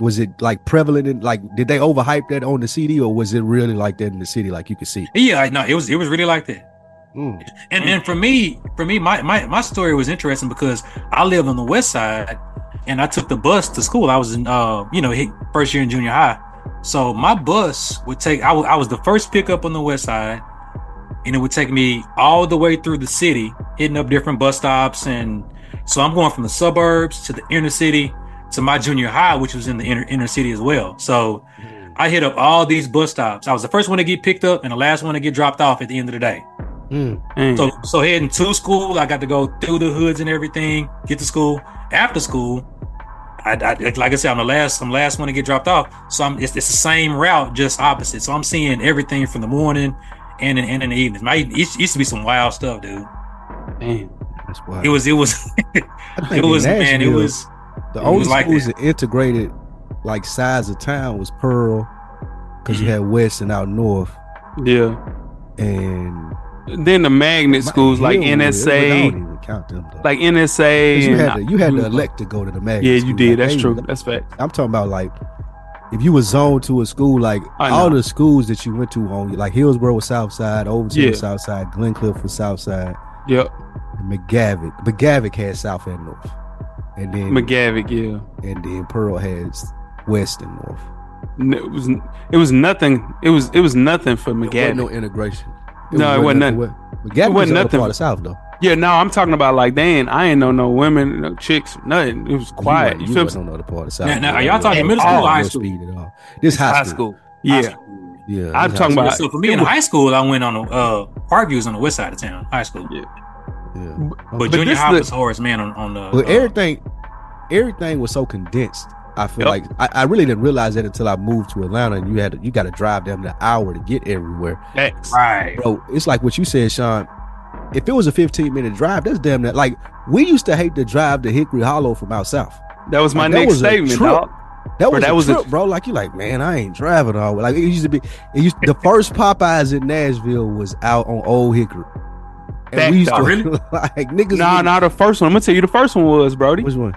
Was it like prevalent in like did they overhype that on the CD or was it really like that in the city like you could see? Yeah, no, it was it was really like that. Mm. And and for me, for me, my, my my story was interesting because I lived on the west side, and I took the bus to school. I was in uh you know first year in junior high, so my bus would take. I wa- I was the first pickup on the west side, and it would take me all the way through the city, hitting up different bus stops, and so I'm going from the suburbs to the inner city to my junior high, which was in the inner inner city as well. So. I hit up all these bus stops. I was the first one to get picked up and the last one to get dropped off at the end of the day. Mm. So so heading to school, I got to go through the hoods and everything, get to school. After school, I, I like I said, I'm the last, I'm the last one to get dropped off. So I'm it's, it's the same route, just opposite. So I'm seeing everything from the morning and in, and in the evenings. My it used used to be some wild stuff, dude. Damn. That's why It was it was it was man, it was the it only was like schools that. that integrated like size of town was Pearl because you Mhm. had West and out north Yeah. and Then the magnet schools like Hillwood, I don't NSA, even count them like NSA. 'Cause you had to, you had to elect to go to the magnet. Yeah, you school. did. Like, That's they- true. That's fact. I'm talking about like if you were zoned to a school, like all the schools that you went to on like Hillsboro was South Side, Overton Yeah. was South Side, Glencliff was South Side, Yep. McGavock. McGavock had South and North, and then McGavock. Yeah. and then Pearl has West and North. It was. It was nothing. It was. It was nothing for There wasn't McGavock. no integration. No, it wasn't nothing. what- McGavock was wasn't the other nothing. part of South though. Yeah, no, I'm talking about like they ain't. I ain't know no women, no chicks, nothing. It was quiet. You, You, feel was me? on the part of South. Now- now, are y'all talking At middle school or high school? Speed at all. This high, High school. school. high Yeah, school. Yeah, I'm talking high about- So for me in high school, I went on a uh, Parkview was on the west side of town, high school. Yeah. Yeah. But, But junior this high was Horace Mann on, on the. But uh, everything, everything was so condensed. I feel Yep. like I, I really didn't realize that until I moved to Atlanta, and you had to, you got to drive them an hour to get everywhere, Facts. right. bro. It's like what you said, Sean. If it was a 15 minute drive, that's damn that. Like we used to hate to drive to Hickory Hollow from out south. That was my Like, that next was statement. That Bro, was that a was a- trip, bro. Like you, like man, I ain't driving all. Like it used to be. It used the first Popeyes in Nashville was out on Old Hickory, and we used dog. to Really? like niggas. Nah, would- nah, the first one. I'm gonna tell you the first one was, Brody. Which one?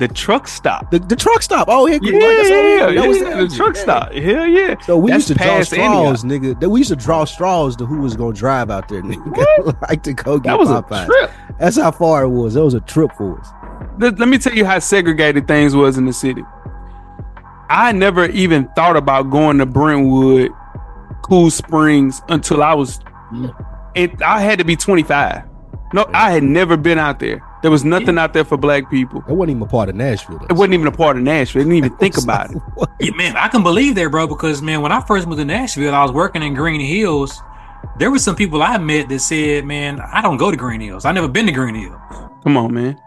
The truck stop. The, the truck stop. Oh. Yeah, yeah, that was yeah, it. the truck Yeah. stop. Hell yeah. So we That's used to draw straws, nigga. That we used to draw straws to who was gonna drive out there, nigga. like to go get That was a trip. That's how far it was. That was a trip for us. Let, let me tell you how segregated things was in the city. I never even thought about going to Brentwood, Cool Springs until I was. Mm. It, I had to be 25. No, I had never been out there. There was nothing out there for black people. It wasn't even a part of Nashville. though. It wasn't even a part of Nashville. I didn't even think about it. Yeah, man, I can believe that, bro. Because man, when I first moved to Nashville, I was working in Green Hills. There were some people I met that said, "Man, I don't go to Green Hills. I never been to Green Hills." Come on, man.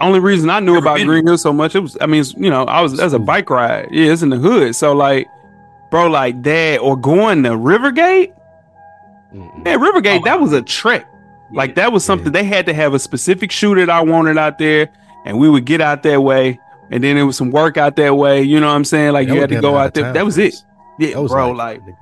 Only reason I knew Never about. Green Hills so much, it was I mean, you know, I was as a bike ride. Yeah, it's in the hood. So like, bro, like that or going to Rivergate. Mm-mm. Man, Rivergate, Oh, that was a trek. Like that was something they had to have a specific shoe that I wanted out there, and we would get out that way, and then it was some work out that way. You know what I'm saying? Like That you had to go out out there. town That was it. Yeah, That was bro. like- Like,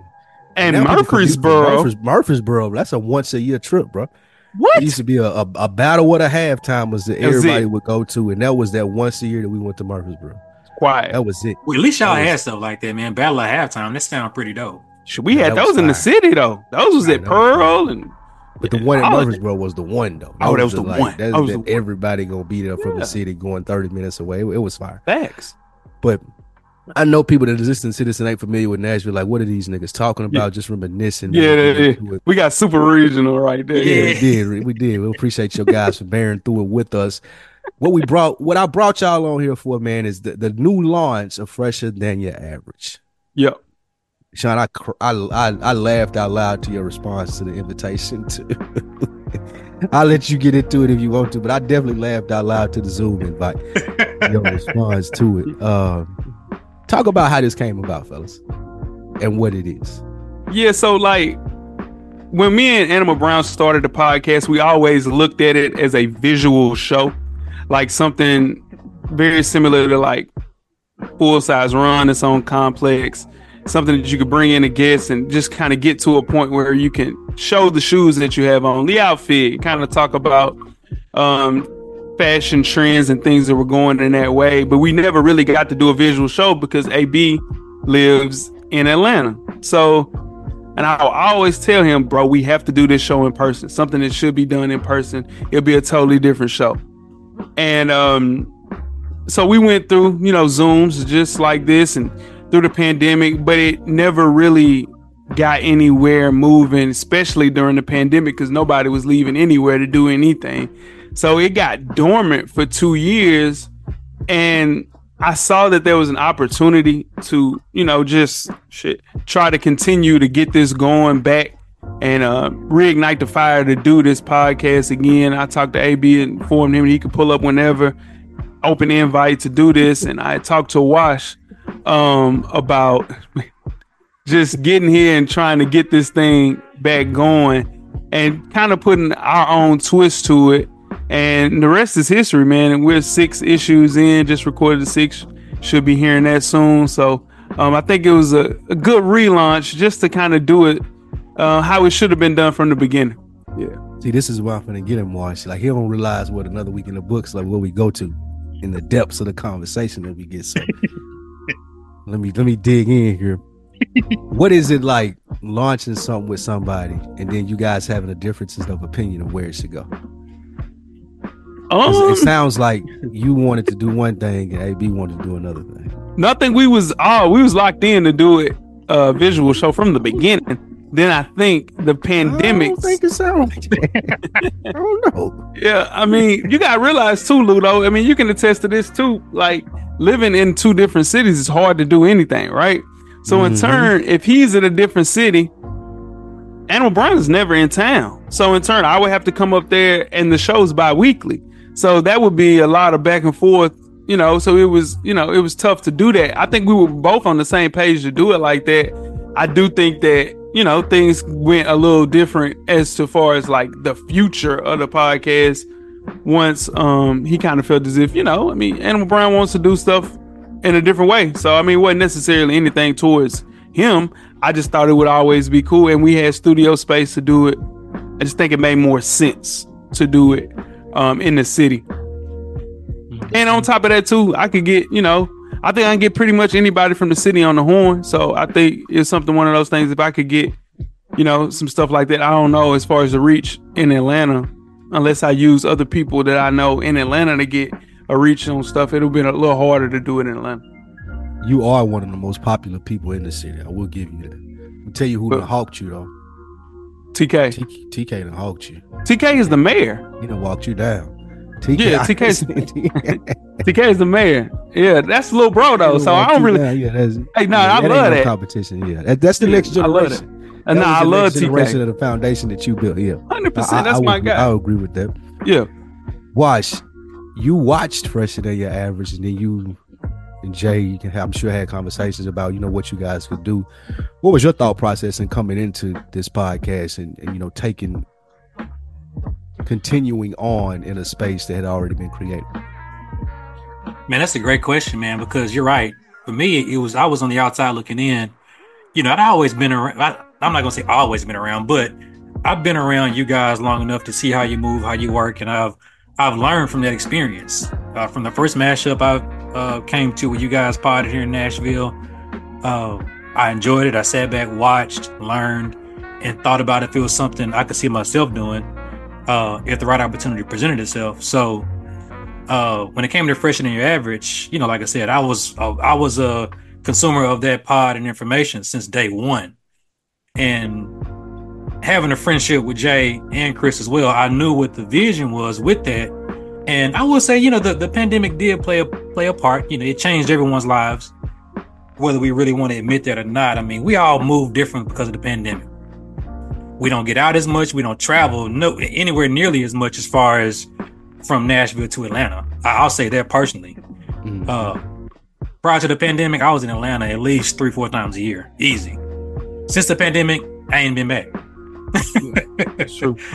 and Now people confuse Murfreesboro. Murfreesboro, that's a once a year trip, bro. What? It used to be a, a, a battle with a halftime was that That everybody it. would go to, and that was that once a year that we went to Murfreesboro. Quiet. That was it. Well, at least y'all was- had stuff like that, man. Battle at halftime. That sound pretty dope. Shit, we Yeah, had those in the city though. Those was Yeah, at that was Pearl and But the one at Oh, Murfreesboro was the one though. Oh, that was the one. That's That was that the one. everybody gonna be there from Yeah. the city going 30 minutes away. It, it was fire. facts. But I know people that to this and ain't familiar with Nashville. Like, what are these niggas talking about? Just reminiscing. Yeah, yeah, yeah. We got super regional right there. Yeah, Yeah. we did. We did. We appreciate your guys for bearing through it with us. What we brought, what I brought y'all on here for, man, is the, the new launch of Fresher Than Your Average. Yep. Sean, I, cr- I I I laughed out loud to your response to the invitation. To I'll let you get into it if you want to, but I definitely laughed out loud to the Zoom invite. your response to it. Um, talk about how this came about, fellas, and what it is. Yeah, so like when me and Animal Brown started the podcast, we always looked at it as a visual show, like something very similar to like full size run, its own complex, something that you could bring in a guest and just kind of get to a point where you can show the shoes that you have on, the outfit, kind of talk about um, fashion trends and things that were going in that way. But we never really got to do a visual show because AB lives in Atlanta. So and I always tell him, bro, we have to do this show in person. Something that should be done in person. It'll be a totally different show. And um, so we went through, you know, Zooms just like this and through the pandemic, but it never really got anywhere moving, especially during the pandemic, because nobody was leaving anywhere to do anything. So it got dormant for two years. And I saw that there was an opportunity to, you know, just shit, try to continue to get this going back and uh, reignite the fire to do this podcast again. I talked to AB and informed him he could pull up whenever, open invite to do this. And I talked to Wash um, about just getting here and trying to get this thing back going and kind of putting our own twist to it and the rest is history, man. And we're six issues in, just recorded the six. Should be hearing that soon. So um, I think it was a, a good relaunch just to kind of do it uh, how it should have been done from the beginning. Yeah. See, this is why I'm gonna get him watched. Like he don't realize what another week in the books, like where we go to in the depths of the conversation that we get. So let me let me dig in here. what is it like launching something with somebody and then you guys having a differences of opinion of where it should go? Um, it sounds like you wanted to do one thing and AB wanted to do another thing. Nothing. We was oh, we was locked in to do it uh visual show from the beginning. Then I think the pandemic. I don't think it sounds like that. I don't know. Yeah, I mean, you gotta realize too, Ludo. I mean, you can attest to this too. Like living in two different cities is hard to do anything, right? So in mm-hmm. turn, if he's in a different city, Animal Brown is never in town. So in turn, I would have to come up there, and the show's bi-weekly. So that would be a lot of back and forth, you know. So it was, you know, it was tough to do that. I think we were both on the same page to do it like that. I do think that, you know, things went a little different as to far as like the future of the podcast once um he kind of felt as if, you know, I mean, Animal Brown wants to do stuff in a different way. So I mean, it wasn't necessarily anything towards him. I just thought it would always be cool and we had studio space to do it. I just think it made more sense to do it um, in the city. And on top of that, too, I could get, you know, I think I can get pretty much anybody from the city on the horn. So I think it's something, one of those things. If I could get, you know, some stuff like that, I don't know as far as the reach in Atlanta, unless I use other people that I know in Atlanta to get a reach on stuff, it'll be a little harder to do it in Atlanta. You are one of the most popular people in the city. I will give you that. I'll tell you who but, hawked you though. TK. TK, TK done hawked you. TK is the mayor. He done walked you down. TK, yeah, TK is, TK is the mayor. Yeah, that's little bro though. So I don't really. Yeah, that's, hey, no, yeah, I love no that competition. Yeah, that, that's the yeah, next generation. I love it. that. I love generation TK. Uh, of the foundation that you built. Yeah, hundred percent. That's I, I my would, guy. I agree with that. Yeah. Wash, you watched fresher than your average, and then you and Jay, you can have, I'm sure had conversations about you know what you guys could do. What was your thought process in coming into this podcast and, and you know taking continuing on in a space that had already been created? Man, that's a great question, man. Because you're right. For me, it was I was on the outside looking in. You know, I'd always been around. I, I'm not gonna say always been around, but I've been around you guys long enough to see how you move, how you work, and I've I've learned from that experience. Uh, from the first mashup I uh, came to with you guys potted here in Nashville, uh, I enjoyed it. I sat back, watched, learned, and thought about if it was something I could see myself doing uh, if the right opportunity presented itself. So uh, when it came to fresher than your average, you know, like I said, I was uh, I was a consumer of that pod and information since day one, and having a friendship with Jay and Chris as well, I knew what the vision was with that. And I will say, you know, the, the pandemic did play a play a part. You know, it changed everyone's lives. whether we really want to admit that or not. I mean, we all moved different because of the pandemic. We don't get out as much. We don't travel no anywhere nearly as much as far as from Nashville to Atlanta. I, will say that personally. Mm-hmm. Uh, prior to the pandemic, I was in Atlanta at least three, four times a year, easy. Since the pandemic, I ain't been back.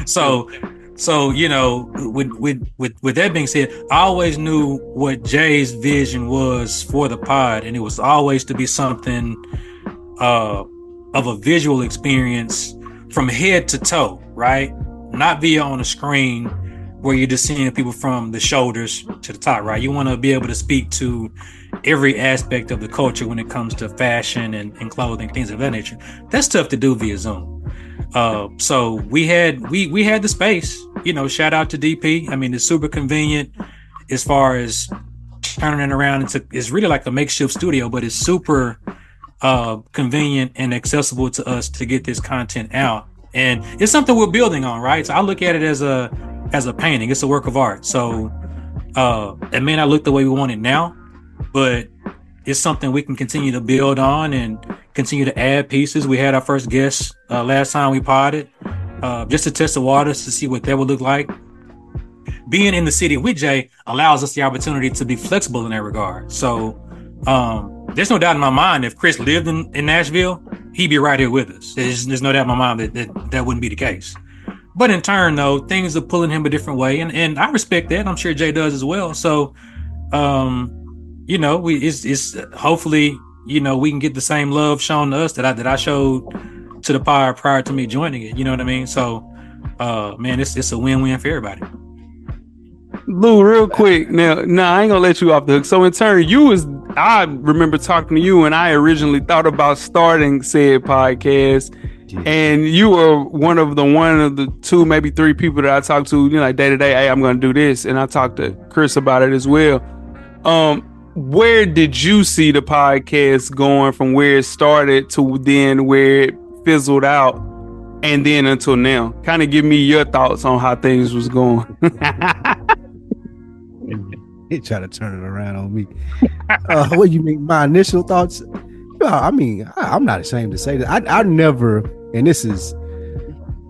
So so you know, with with with with that being said, I always knew what Jay's vision was for the pod, and it was always to be something uh, of a visual experience from head to toe, right? Not via on a screen where you're just seeing people from the shoulders to the top, right? You want to be able to speak to every aspect of the culture when it comes to fashion and, and clothing, things of that nature. That's tough to do via Zoom. Uh, so we had we we had the space. You know, shout out to DP. I mean, it's super convenient as far as turning it around into. It's really like a makeshift studio, but it's super uh, convenient and accessible to us to get this content out. And it's something we're building on, right? So I look at it as a as a painting. It's a work of art. So uh, it may not look the way we want it now, but it's something we can continue to build on and continue to add pieces. We had our first guest uh, last time we potted, uh, just to test the waters to see what that would look like. Being in the city with Jay allows us the opportunity to be flexible in that regard. So um, there's no doubt in my mind if Chris lived in, in Nashville, he'd be right here with us. There's, there's no doubt in my mind that, that that wouldn't be the case. But in turn, though, things are pulling him a different way, and, and I respect that. I'm sure Jay does as well. So, um, you know, we it's, it's hopefully you know we can get the same love shown to us that I that I showed to the pod prior to me joining it. You know what I mean? So, uh, man, it's it's a win win for everybody. Lou, real quick. Now, now I ain't gonna let you off the hook. So in turn, you was I remember talking to you and I originally thought about starting said podcast. And you were one of the one of the two, maybe three people that I talked to, you know, like day to day, hey, I'm gonna do this. And I talked to Chris about it as well. Um, where did you see the podcast going from where it started to then where it fizzled out and then until now? Kind of give me your thoughts on how things was going. he tried to turn it around on me. Uh, what you mean? My initial thoughts? I mean, I, am not ashamed to say that. I, I never, and this is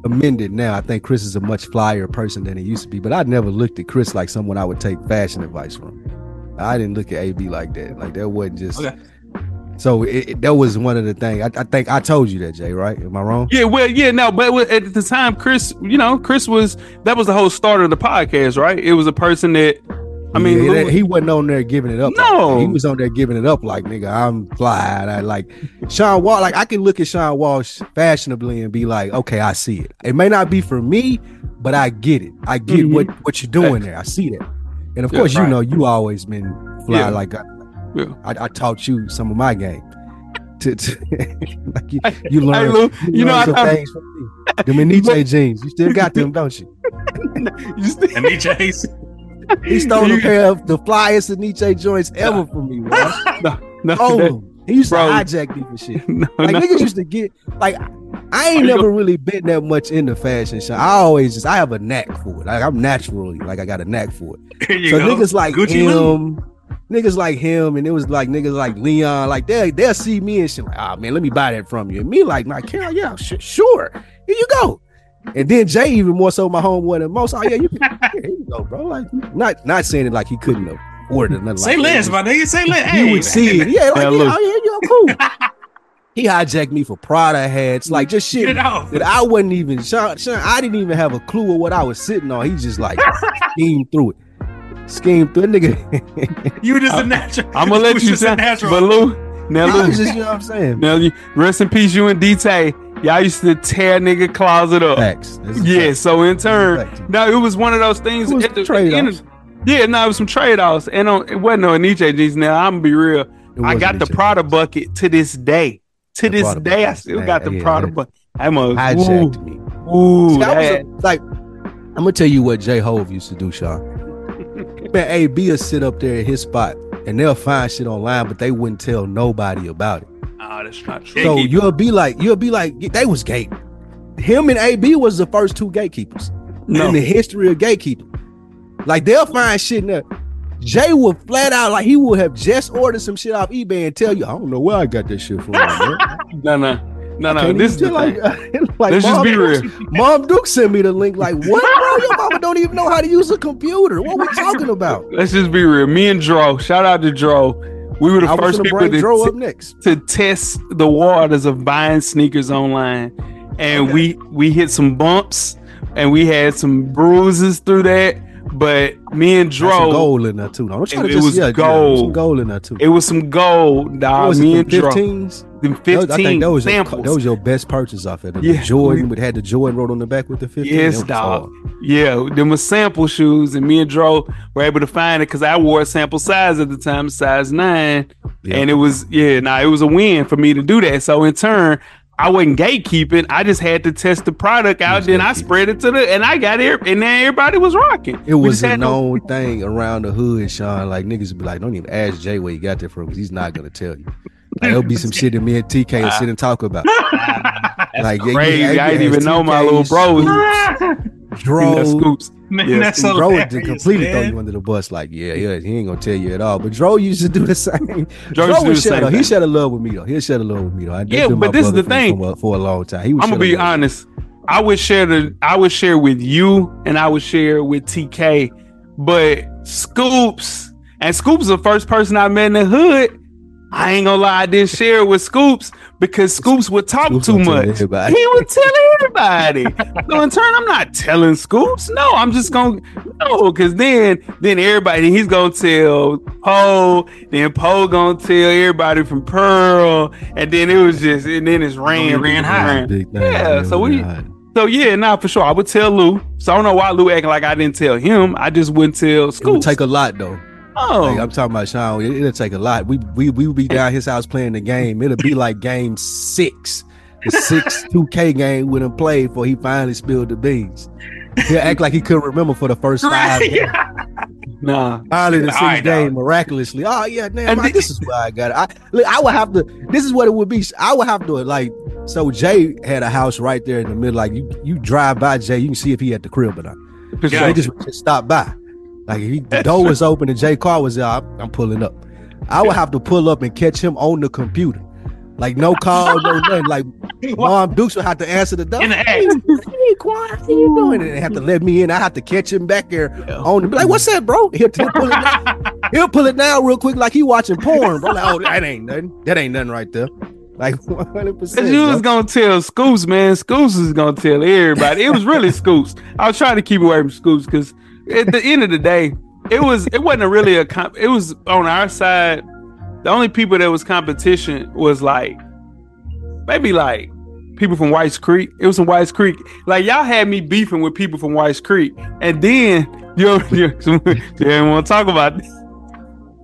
amended now. I think Chris is a much flyer person than he used to be, but I never looked at Chris like someone I would take fashion advice from. I didn't look at AB like that. Like that wasn't just. Okay. So it, it, that was one of the things. I, I, think I told you that, Jay. Right? Am I wrong? Yeah. Well, yeah. No, but at the time, Chris, you know, Chris was that was the whole start of the podcast, right? It was a person that. I mean, yeah, he wasn't on there giving it up. No, like he was on there giving it up like nigga, I'm fly. I like Sean Wash. Like I can look at Sean Wash fashionably and be like, okay, I see it. It may not be for me, but I get it. I get mm-hmm. what what you're doing there. I see that. And of yeah, course, right. you know, you always been fly yeah. like I, yeah. I, I, taught you some of my game. To, to like you, you learn, hey, Lou, you, you know, some I, things from me. Them Nietzsche jeans, you still got them, don't you? you still, Nietzsche's. He stole a pair of the flyest Nietzsche joints ever from me, bro. no, no, oh, he used bro. to hijack me for shit. No, like no. niggas used to get like I ain't never really been that much into fashion show. I always just I have a knack for it. Like I'm naturally like I got a knack for it. so go. niggas like Gucci him, niggas like him, and it was like niggas like Leon, like they they'll see me and shit like, ah oh, man, let me buy that from you. And me like, my Carol, yeah, sh- sure, here you go. And then Jay even more so my homeboy than most. Oh yeah, you can, here you go, bro. Like not not saying it like he couldn't afford it. Say like less, my nigga. Say less. Hey, you would see it. Yeah, like oh, yeah, yeah, oh, yeah, you cool. He hijacked me for Prada hats, like just shit that I wasn't even. Sean, Sean, I didn't even have a clue of what I was sitting on. He just like schemed through it, schemed through it, nigga. you just a natural. I'm gonna let you say, natural. but Lou, now Lou, just, you know what I'm saying. Now, you, rest in peace, you and DT. Y'all used to tear nigga closet up. Facts. Yeah. So in turn, now it was one of those things. At the, trade-offs. Yeah, no, it was some trade offs, and on, it wasn't no Nietzsche jeans. Now I'm gonna be real. I got the Prada bucket to this day to the this day, I still got the yeah, Prada, bucket. I'm a hijacked ooh, me. Ooh, that was a, like I'm gonna tell you what JaiHov used to do, Sean. Man, AB will sit up there at his spot and they'll find shit online, but they wouldn't tell nobody about it. Oh, that's not true. So you'll be like, you'll be like, they was gate. Him and AB was the first two gatekeepers no. in the history of gatekeeping. Like they'll find shit in there. Jay will flat out like he would have just ordered some shit off eBay and tell you, I don't know where I got this shit from. No, no, no, no. This is even the tell, thing. like, like Let's just be real. Duke- Mom Duke sent me the link. Like, what, bro? Your mama don't even know how to use a computer. What we talking about? Let's just be real. Me and Dro, shout out to Dro. We were the I first people to, t- to test the waters of buying sneakers online, and we we hit some bumps and we had some bruises through that. But me and Dro, gold in there too. Trying It- to it was yeah, yeah, gold. some gold in there too. it was some gold, dog. was Me and the Dro, 15s? them Those- fifteen I think those your, samples. those your best purchase off of it. The Yeah. Jordan would had the Jordan wrote on the back with the 15. Yes, dog. hard. Yeah, them was sample shoes, and me and Dro were able to find it because I wore a sample size at the time, size nine, Yeah. and it was yeah, nah, it was a win for me to do that. So in turn, I wasn't gatekeeping. I just had to test the product out, then I spread it to the, and I got it, and then everybody was rocking. It was a had no- thing around the hood, Sean. Like niggas would be like, don't even ask Jay where he got that from because he's not gonna tell you. Like there'll be some shit that me and TK will sit and talk about. like yeah, crazy. yeah, I didn't yeah, even know my little bro. Scoops, Dro, That's scoops. Man, Yeah, that's so Dro would hilarious, completely throw you under the bus. Like yeah, yeah, he ain't gonna tell you at all. But Dro used to do the same. Dro, Dro used to do would same though. He shared a love with me though. He'll share a love with me though. I, Yeah, but this is the thing. for, for a long time. I'm gonna be honest. I would share the I would share with you and I would share with TK, but Scoops and Scoops is the first person I met in the hood. I ain't gonna lie, I didn't share it with Scoops because Scoops would talk Scoops too much. He would tell everybody. so in turn, I'm not telling Scoops. No, I'm just gonna no, because then then everybody he's gonna tell Poe, then Poe gonna tell everybody from Pearl, and then it was just and then it's ran ran high. Yeah, so oh, we we- so yeah, nah, for sure. I would tell Lou. So I don't know why Lou acting like I didn't tell him. I just wouldn't tell It would Scoops. take a lot though. Oh, Like, I'm talking about Sean. It, it'll take a lot. We we we would be down his house playing the game. It'll be like game six, the six two K game with him played before he finally spilled the beans. He'll act like he couldn't remember for the first five. Games. nah. Finally, the sixth right, game dog. miraculously. Oh yeah, damn, I- this is where I got it. I look, I would have to. This is what it would be. I would have to do it. like. So Jay had a house right there in the middle. Like you, you drive by Jay, you can see if he at the crib or not. Yeah. sure. They just, just stop by. Like he, the door was open and Jay car was there, I'm, I'm pulling up. I would have to pull up and catch him on the computer. Like no call, no nothing. Like Mom Dukes would have to answer the door. In the. Hey, how you doing? And they have to let me in. I have to catch him back there on the be like, what's that, bro? He'll, he'll pull it down. He'll pull it down real quick, like he watching porn, bro. Like, oh, that ain't nothing. That ain't nothing right there. Like 100. Cause percent you was gonna tell Scoops, man. Scoops is gonna tell everybody. It was really Scoops. I was trying to keep away from Scoops because at the end of the day, it was it wasn't really a comp. It was on our side. The only people that was competition was like maybe like people from White's Creek. It was from White's Creek. Like y'all had me beefing with people from White's Creek, and then you you didn't want to talk about this.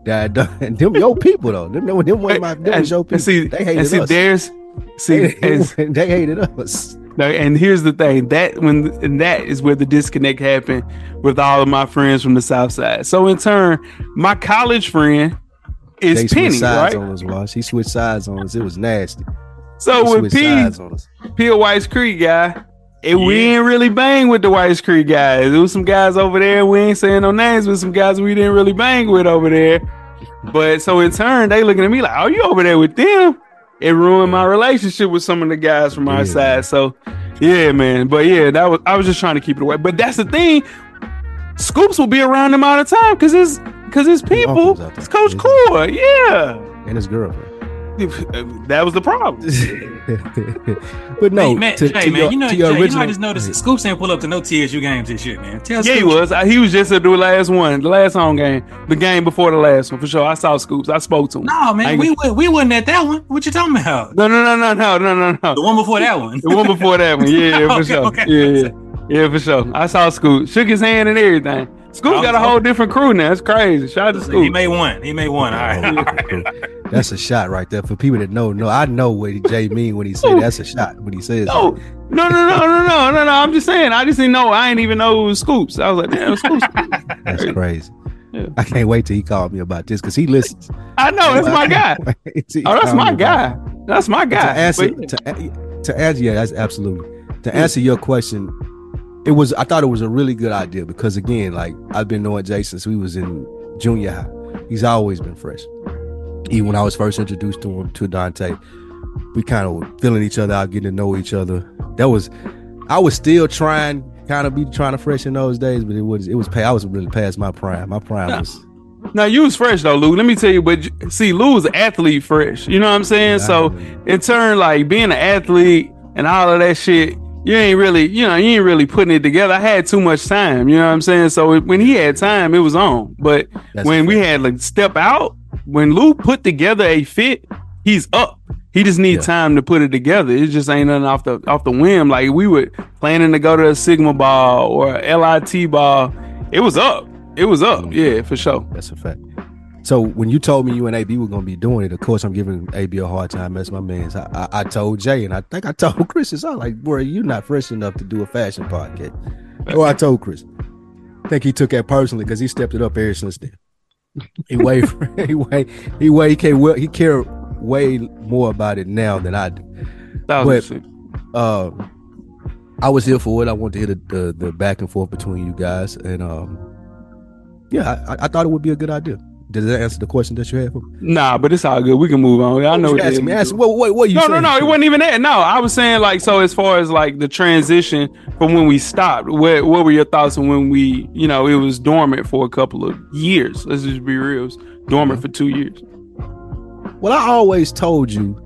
That, them your people though. Them, them, them, my, them was your and see, they and hated see, us. there's see, They, they hated us. And here's the thing that when and that is where the disconnect happened with all of my friends from the South Side. So in turn, my college friend is They Penny, switched sides right? on us, Wash. He switched sides on us. It was nasty. So He with P, sides on us. P of White's Creek guy, and we Yeah. ain't really bang with the White's Creek guys. There was some guys over there. We ain't saying no names, but some guys we didn't really bang with over there. But so in turn, they looking at me like, "Oh, you over there with them?" It ruined my relationship with some of the guys from our Yeah. side. So, yeah, man. But yeah, that was I was just trying to keep it away. But that's the thing. Scoops will be around them all the time because it's because it's people. It's Coach Yeah. Core. Yeah, And his girlfriend. That was the problem. but no, hey, man, to, Jay, to man, your, you know, to your Jay, you know, I just noticed Scoops ain't pull up to no TSU games this year, man. Tell Yeah, he was. Uh, He was just at the last one, the last home game, the game before the last one for sure. I saw Scoops. I spoke to him. No, man, we wa- we wasn't at that one. What you talking about? No, no, no, no, no, no, no, no. The one before that one. The one before that one. Yeah, for Okay, sure. okay. Yeah, yeah, yeah, for sure. I saw Scoops. Shook his hand and everything. Scoops got a whole different crew now. It's crazy. Shout out to Scoops. He made one. He made one. All right. All right. That's a shot right there. For people that know, no, I know what Jay mean when he say that's a shot when he says. No, no, no, no, no, no, no, no. I'm just saying. I just didn't know. I didn't even know it was Scoops. I was like, damn, it Scoops. That's crazy. Yeah. I can't wait till he called me about this because he listens. I know. That's my guy. Wait till he Oh, that's my guy. That's my to guy. answer But- to, to answer yeah that's absolutely to answer your question it was i thought it was a really good idea because again like i've been knowing jay since we was in junior high. He's always been fresh. Even when I was first introduced to him to Dante, we kind of were feeling each other out, getting to know each other. That was I was still trying, kind of be trying to fresh in those days, but it was it was pay. I was really past my prime. My prime Yeah. was Now you was fresh though, Lou. Let me tell you, but see, Lou was athlete fresh. You know what I'm saying? So in turn, like being an athlete and all of that shit, you ain't really, you know, you ain't really putting it together. I had too much time. You know what I'm saying? So it- when he had time, it was on. But That's when we had like step out, when Lou put together a fit, he's up. He just needs Yeah. time to put it together. It just ain't nothing off the off the whim. Like we were planning to go to a Sigma ball or a LIT ball. It was up. It was up. Mm. Yeah, for sure. That's a fact. So when you told me you and AB were gonna be doing it, of course I'm giving AB a hard time. That's my man's. I, I, I told Jay, and I think I told Chris. It's all like, bro, you're not fresh enough to do a fashion podcast. Or I told Chris. I think he took that personally because he stepped it up ever since then. He way, he way, he way, he care, well, he care way more about it now than I do. But- Uh, I was here for it. I wanted to hear the, the, the back and forth between you guys, and um, yeah, I, I thought it would be a good idea. Did that answer the question that you had for me? Nah, but it's all good. We can move on. I know. What asking me. what, what, what you No, no, no. It wasn't even that. No, I was saying like so. As far as like the transition from when we stopped, what what were your thoughts on when we, you know, it was dormant for a couple of years. Let's just be real. It was dormant mm-hmm. for two years. Well, I always told you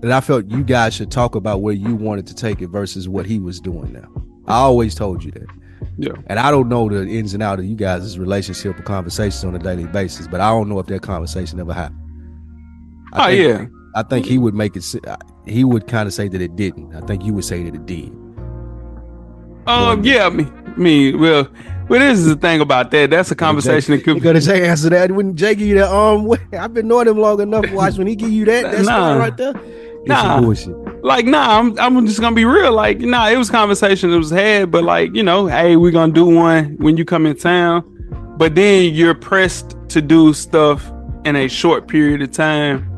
that I felt you guys should talk about where you wanted to take it versus what he was doing now. I always told you that. Yeah. And I don't know the ins and outs of you guys' relationship or conversations on a daily basis, but I don't know if that conversation ever happened. I Oh think- yeah. I think he would make it. He would kind of say that it didn't. I think you would say that it did. Um. Yeah. Me. Me. Well. Well, this is the thing about that. That's a conversation that You could. gotta say answer that when Jay give you that arm. I've been knowing him long enough. Watch when he give you that. That's Nah. right there. It's Nah. bullshit. Like nah I'm, I'm just gonna be real. Like nah it was conversation that was had but like you know hey we're gonna do one when you come in town. But then you're pressed to do stuff in a short period of time.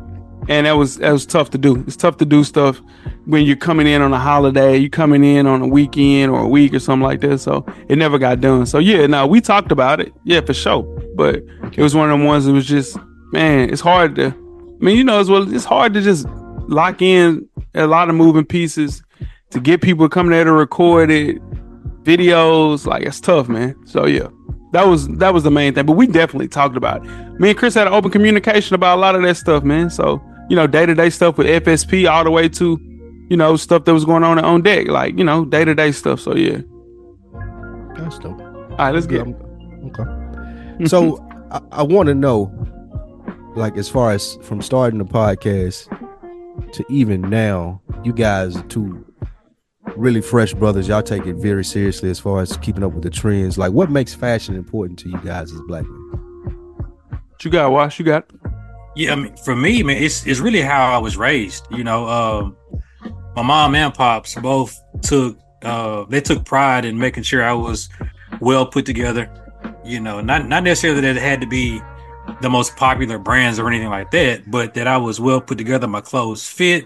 And that was that was tough to do. It's tough to do stuff when you're coming in on a holiday you're coming in on a weekend or a week or something like that. So it never got done. So yeah now we talked about it. Yeah for sure. But it was one of them ones that was just man it's hard to I mean, you know, as well, it's hard to just lock in a lot of moving pieces to get people coming there to record it, videos. Like it's tough, man. So yeah, that was that was the main thing. But we definitely talked about it. Me and Chris had an open communication about a lot of that stuff, man. So you know, day to day stuff with FSP, all the way to you know stuff that was going on on deck, like you know, day to day stuff. So yeah. That's dope. All right, let's get. Okay. So I, I want to know, like, as far as from starting the podcast to even now, you guys are two really fresh brothers. Y'all take it very seriously as far as keeping up with the trends. Like, what makes fashion important to you guys as black men? What you got, Wash? You got. Yeah, I mean, for me, man, it's it's really how I was raised. You know, um, my mom and pops both took uh, they took pride in making sure I was well put together. You know, not not necessarily that it had to be the most popular brands or anything like that, but that I was well put together. My clothes fit,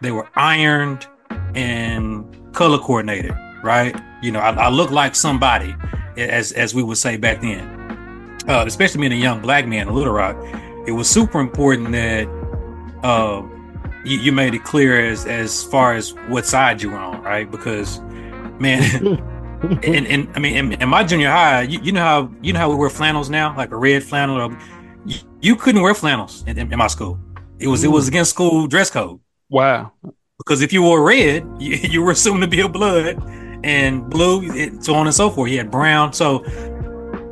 they were ironed and color coordinated. Right? You know, I, I look like somebody, as as we would say back then. Uh, especially being a young black man in Little Rock, it was super important that uh, you, you made it clear as as far as what side you were on, right? Because man, and, and I mean, in, in my junior high, you, you know how you know how we wear flannels now, like a red flannel. Or, you, you couldn't wear flannels in, in, in my school. It was it was against school dress code Wow. because if you wore red, you, you were assumed to be a blood, and blue, it, so on and so forth. He had brown, so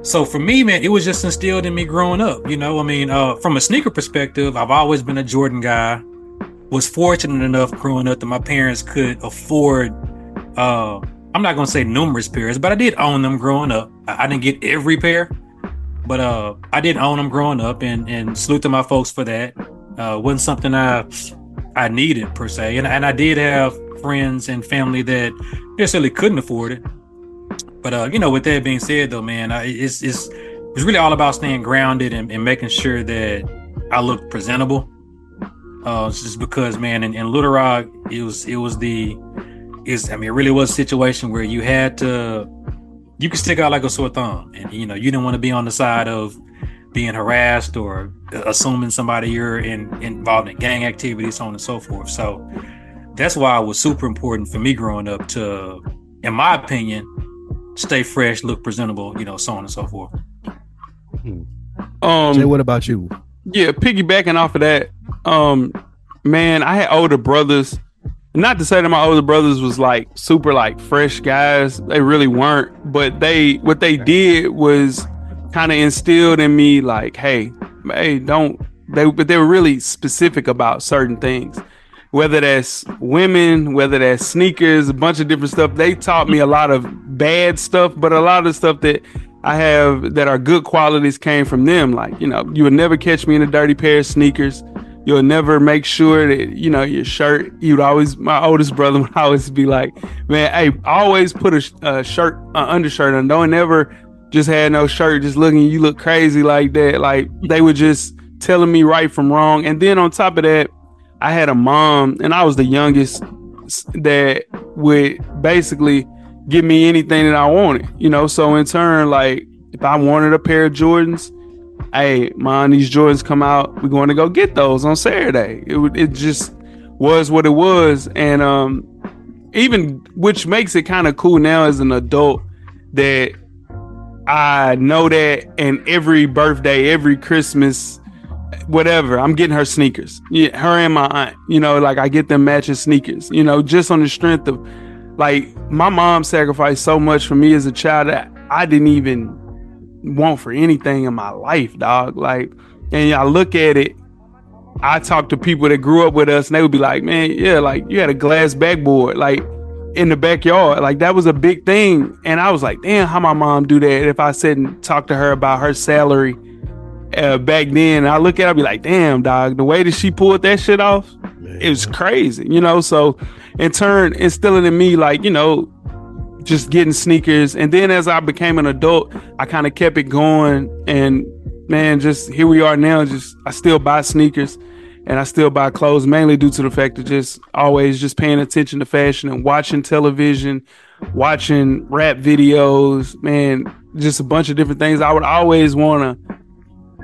so for me, man, it was just instilled in me growing up. You know, I mean, uh, from a sneaker perspective, I've always been a Jordan guy. Was fortunate enough growing up that my parents could afford. Uh, I'm not gonna say numerous pairs, but I did own them growing up. I, I didn't get every pair, but uh, I did own them growing up, and and salute to my folks for that. Uh, wasn't something I I needed per se, and and I did have friends and family that necessarily couldn't afford it. But uh, you know, with that being said, though, man, I, it's it's it's really all about staying grounded and, and making sure that I look presentable. Uh, just because, man, in, in Little Rock, it was it was the is I mean, it really was a situation where you had to you could stick out like a sore thumb, and you know you didn't want to be on the side of being harassed or assuming somebody you're in involved in gang activities, so on and so forth. So that's why it was super important for me growing up to, in my opinion, stay fresh, look presentable, you know, so on and so forth. Um, Jay, what about you? Yeah, piggybacking off of that, um, man, I had older brothers. Not to say that my older brothers was like super like fresh guys. They really weren't. But they what they did was kind of instilled in me like, hey, hey, don't they but they were really specific about certain things. Whether that's women, whether that's sneakers, a bunch of different stuff. They taught me a lot of bad stuff, but a lot of stuff that I have that are good qualities came from them. Like, you know, you would never catch me in a dirty pair of sneakers. You'll never make sure that, you know, your shirt, you'd always, my oldest brother would always be like, man, hey, always put a, a shirt, uh, undershirt on. Don't ever just had no shirt, just looking, you look crazy like that. Like, they were just telling me right from wrong. And then on top of that, I had a mom, and I was the youngest that would basically give me anything that I wanted, you know. So in turn, like if I wanted a pair of Jordans, hey, mom, these Jordans come out, we're going to go get those on Saturday. It it just was what it was, and um, even which makes it kind of cool now as an adult that I know that, and every birthday, every Christmas whatever. I'm getting her sneakers. Yeah, her and my aunt. You know, like I get them matching sneakers. You know, just on the strength of like my mom sacrificed so much for me as a child that I didn't even want for anything in my life, dog. Like, and I look at it. I talk to people that grew up with us, and they would be like, "Man, yeah, like you had a glass backboard, like." in the backyard. Like that was a big thing. And I was like, damn, how my mom do that? If I said and talk to her about her salary uh, back then, I look at her, I be like, damn, dog, the way that she pulled that shit off, Man. it was crazy, you know. So in turn, instilling in me, like, you know, just getting sneakers. And then as I became an adult, I kind of kept it going. And man, just here we are now. Just I still buy sneakers and I still buy clothes mainly due to the fact of just always just paying attention to fashion and watching television, watching rap videos, man, just a bunch of different things. I would always want to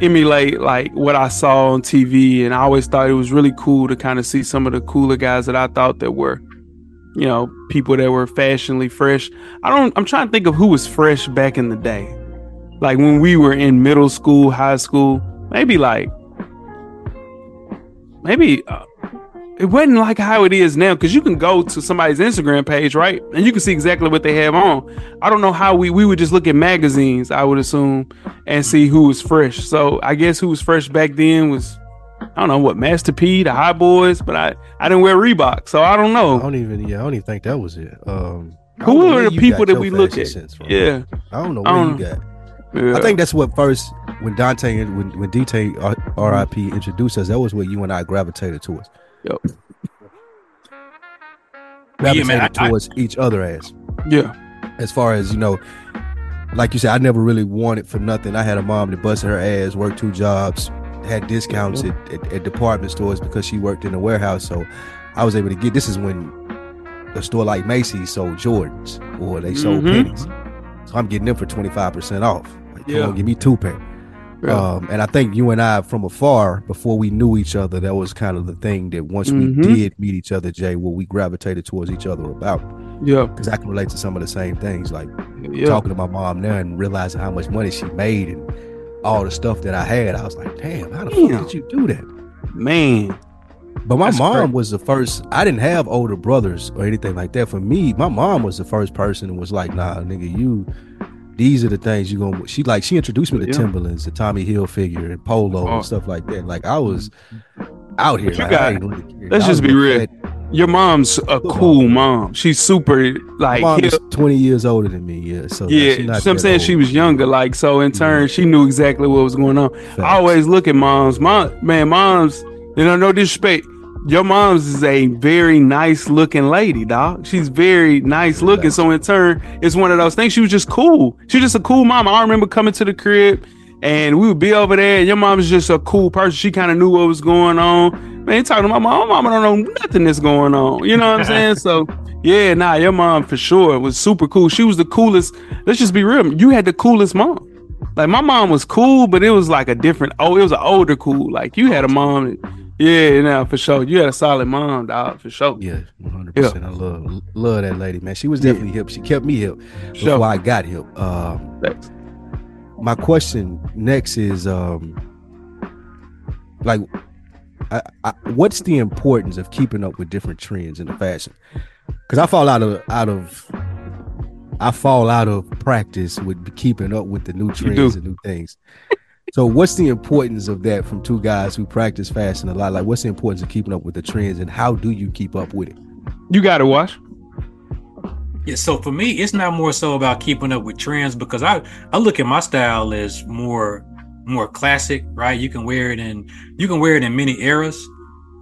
emulate like what I saw on TV and I always thought it was really cool to kind of see some of the cooler guys that I thought that were you know people that were fashionably fresh. I don't I'm trying to think of who was fresh back in the day. Like when we were in middle school, high school, maybe like maybe uh, it wasn't like how it is now because you can go to somebody's Instagram page, right? And you can see exactly what they have on. I don't know how we we would just look at magazines, I would assume, and see who was fresh. So I guess who was fresh back then was I don't know what Master P, the High Boys, but I I didn't wear Reebok, so I don't know. I don't even. Yeah, I don't even think that was it. Um, who are the people that we look at. Yeah, I don't know I where don't you got. yeah. I think that's what first when Dante and when when DT RIP introduced us. That was what you and I gravitated towards. Yep. Yeah, Gravitated man, I- I- towards each other as yeah, as far as you know. Like you said, I never really wanted for nothing. I had a mom that busted her ass, worked two jobs, had discounts at, at, at department stores because she worked in a warehouse. So I was able to get. This is when a store like Macy's sold Jordans or they sold Mhm. pennies. So I'm getting them for 25% off. Like, come Yeah. on, give me two pair. Yeah. Um, and I think you and I, from afar, before we knew each other, that was kind of the thing that once Mhm. we did meet each other, Jay, what we gravitated towards each other about. yeah, Because I can relate to some of the same things, like yeah. talking to my mom now and realizing how much money she made and all the stuff that I had. I was like, damn, how the Damn. fuck did you do that? Man, But my That's mom great. was the first. I didn't have older brothers or anything like that. For me, my mom was the first person who was like, "Nah, nigga, you. These are the things you gonna." She like she introduced me to Yeah. Timberlands, the Tommy Hilfiger, and polo Oh. and uh. stuff like that. Like I was mm-hmm. out here. You like, got- I ain't really care. let's just be real. fat- your mom's a cool mom. She's super like mom is twenty years older than me. Yeah, so Yeah, she not so I'm saying old. she was younger, like so. In turn, Mhm. she knew exactly what was going on. Facts. I always look at moms. Mom, man, moms. You know, no disrespect. Your mom's is a very nice looking lady, dog. She's very nice looking. So in turn, it's one of those things. She was just cool. She was just a cool mom. I remember coming to the crib and we would be over there, and your mom was just a cool person. She kind of knew what was going on. Man, talking to my mom. My mama don't know nothing that's going on. You know what I'm saying? So yeah, nah, your mom for sure was super cool. She was the coolest. Let's just be real. You had the coolest mom. Like my mom was cool, but it was like a different. Oh, it was an older cool. Like you had a mom. That, yeah, now for sure. You had a solid mom, dog, for sure. Yeah, one hundred percent. I love love that lady, man. She was definitely yeah. hip. She kept me hip before sure. I got hip. Um, Thanks. My question next is, um, like, I, I, what's the importance of keeping up with different trends in the fashion? Because I fall out of out of I fall out of practice with keeping up with the new trends and new things. So, what's the importance of that from two guys who practice fashion a lot? Like, what's the importance of keeping up with the trends, and how do you keep up with it? You got to watch. Yeah, so for me, it's not more so about keeping up with trends because I I look at my style as more more classic, right? You can wear it in you can wear it in many eras.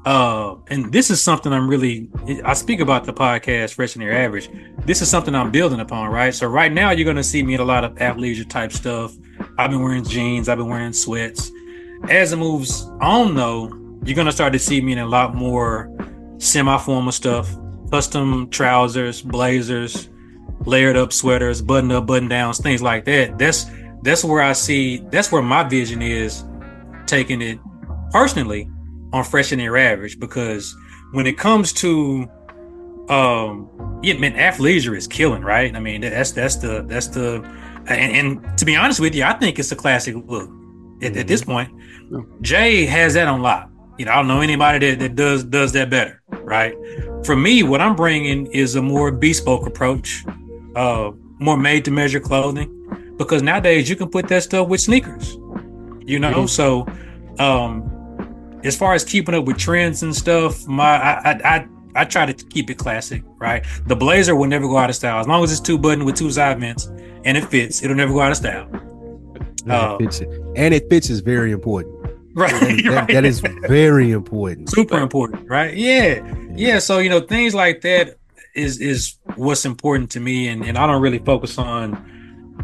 Uh, and this is something I'm really I speak about the podcast Fresher Than Your Average. This is something I'm building upon, right? So right now you're gonna see me in a lot of athleisure type stuff. I've been wearing jeans, I've been wearing sweats. As it moves on though, you're gonna start to see me in a lot more semi-formal stuff, custom trousers, blazers, layered up sweaters, button up, button downs, things like that. That's that's where I see that's where my vision is taking it personally on Fresher Than Your Average because when it comes to um yeah man athleisure is killing right? I mean that's that's the that's the and, and to be honest with you i think it's a classic look at, at this point. Jay has that on lock. You know i don't know anybody that, that does does that better right for me what i'm bringing is a more bespoke approach uh more made to measure clothing because nowadays you can put that stuff with sneakers you know mm-hmm. so um as far as keeping up with trends and stuff, my I, I, I I try to keep it classic, right? The blazer will never go out of style as long as it's two button with two side vents and it fits. It'll never go out of style. And, uh, it, fits and it fits is very important. Right, that, right. that is very important. Super important, right? Yeah. yeah, yeah. So you know things like that is is what's important to me, and and I don't really focus on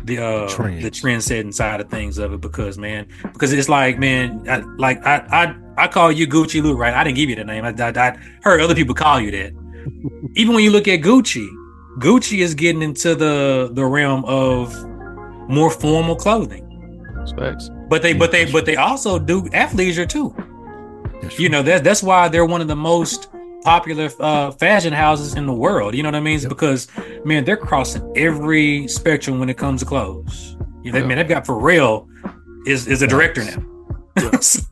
the uh trend. the trend setting side of things of it because man because it's like man I, like I I I call you Gucci Lou right I didn't give you the name I, I, I heard other people call you that even when you look at Gucci Gucci is getting into the the realm of more formal clothing Specs. But they but they but they also do athleisure too you know that's that's why they're one of the most popular uh, fashion houses in the world. You know what I mean? Yep. Because man, they're crossing every spectrum when it comes to clothes. You know, yep. man, they've got Pharrell is is a director now. so,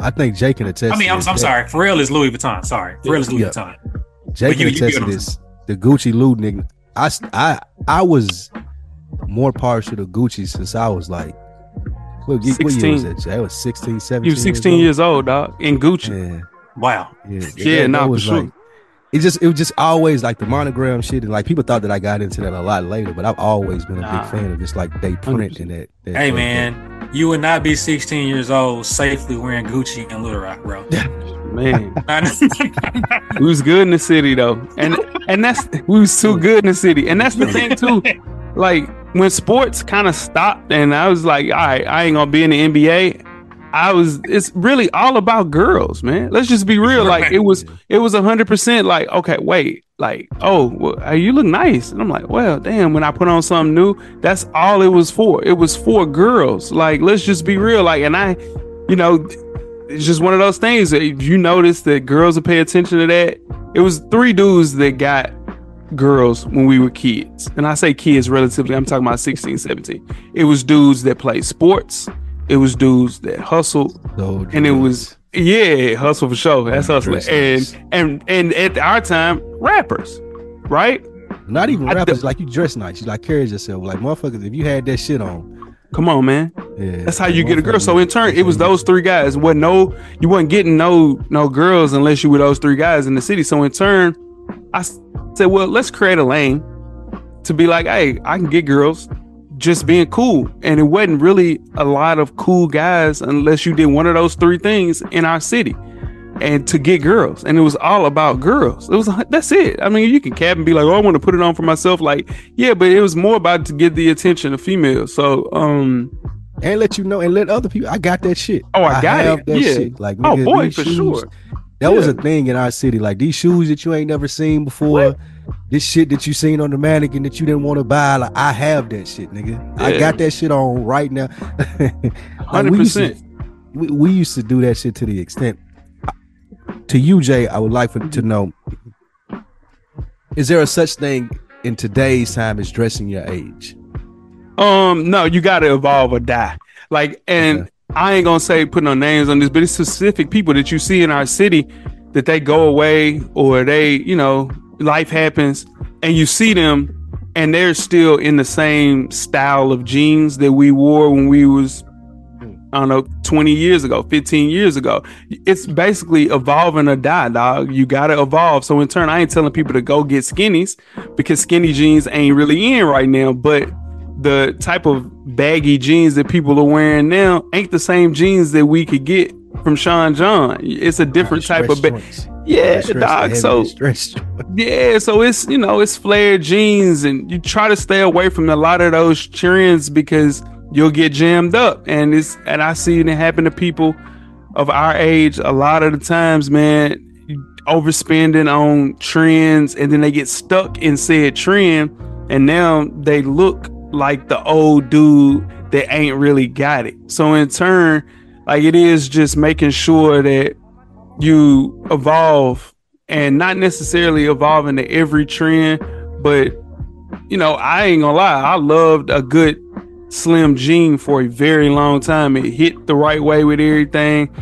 I think Jake can attest. I mean, I'm, I'm sorry. Pharrell is Louis Vuitton. Sorry, Pharrell is Louis. Vuitton. Jake can attest to this. The Gucci Lou nigga. I I I was more partial to Gucci since I was like what, 16. what year was that? I was 16, 17. You 16 years old, years old dog, in Gucci. Yeah. Wow. Yeah, yeah, not was sure. like it just it was just always like the monogram shit and like people thought that I got into that a lot later, but I've always been a nah. big fan of just like they print and that, that Hey man, you would not be 16 years old safely wearing Gucci and Little Rock, bro. man. we was good in the city though. And and that's we was too good in the city. And that's the thing too. Like when sports kind of stopped and I was like, all right, I ain't gonna be in the NBA. I was it's really all about girls, man. Let's just be real. Like it was it was a hundred percent like, okay, wait, like, oh, well, you look nice. And I'm like, well, damn, when I put on something new, that's all it was for. It was for girls. Like, let's just be real. Like, and I, you know, it's just one of those things that you notice that girls will pay attention to that. It was three dudes that got girls when we were kids. And I say kids relatively, I'm talking about 16, 17. It was dudes that played sports it was dudes that hustled, so and it was yeah, hustle for sure. That's hustling, and and and at our time, rappers, right? Not even rappers. like you dress nice. You like carry yourself. Like motherfuckers, if you had that shit on, come on, man. Yeah, that's how you get a girl. So in turn, it was those three guys. What no, you wasn't getting no no girls unless you were those three guys in the city. So in turn, I said, well, let's create a lane to be like, hey, I can get girls just being cool. And it wasn't really a lot of cool guys unless you did one of those three things in our city and to get girls. And it was all about girls. It was that's it. I mean, you can cap and be like, "Oh, I want to put it on for myself." Like, yeah, but it was more about to get the attention of females. So, um, and let you know and let other people. I got that shit. Oh, I got I it. That yeah. Shit. Like, oh boy, for shoes, sure. That was a thing in our city. Like these shoes that you ain't never seen before. This shit that you seen on the mannequin that you didn't want to buy. Like I have that shit, nigga. I got that shit on right now. Like, Hundred we used to- percent. we, we used to do that shit to the extent to you jay i would like for, to know is there a such thing in today's time as dressing your age Um, no, you gotta evolve or die. Like, and Okay. I ain't gonna say put no names on this, but it's specific people that you see in our city that they go away or they, you know, life happens and you see them and they're still in the same style of jeans that we wore when we was I don't know, 20 years ago, 15 years ago. It's basically evolving or die, dog. You gotta evolve. So in turn, I ain't telling people to go get skinnies because skinny jeans ain't really in right now, but the type of baggy jeans that people are wearing now ain't the same jeans that we could get from Sean John. It's a different type of ba- joints. yeah, dog. So yeah, so it's you know it's flared jeans, and you try to stay away from a lot of those trends because you'll get jammed up, and it's and I see it happen to people of our age a lot of the times, man. Overspending on trends, and then they get stuck in said trend, and now they look like the old dude that ain't really got it. So in turn, like it is just making sure that you evolve and not necessarily evolving to every trend, but you know, I ain't gonna lie, I loved a good slim jean for a very long time. It hit the right way with everything.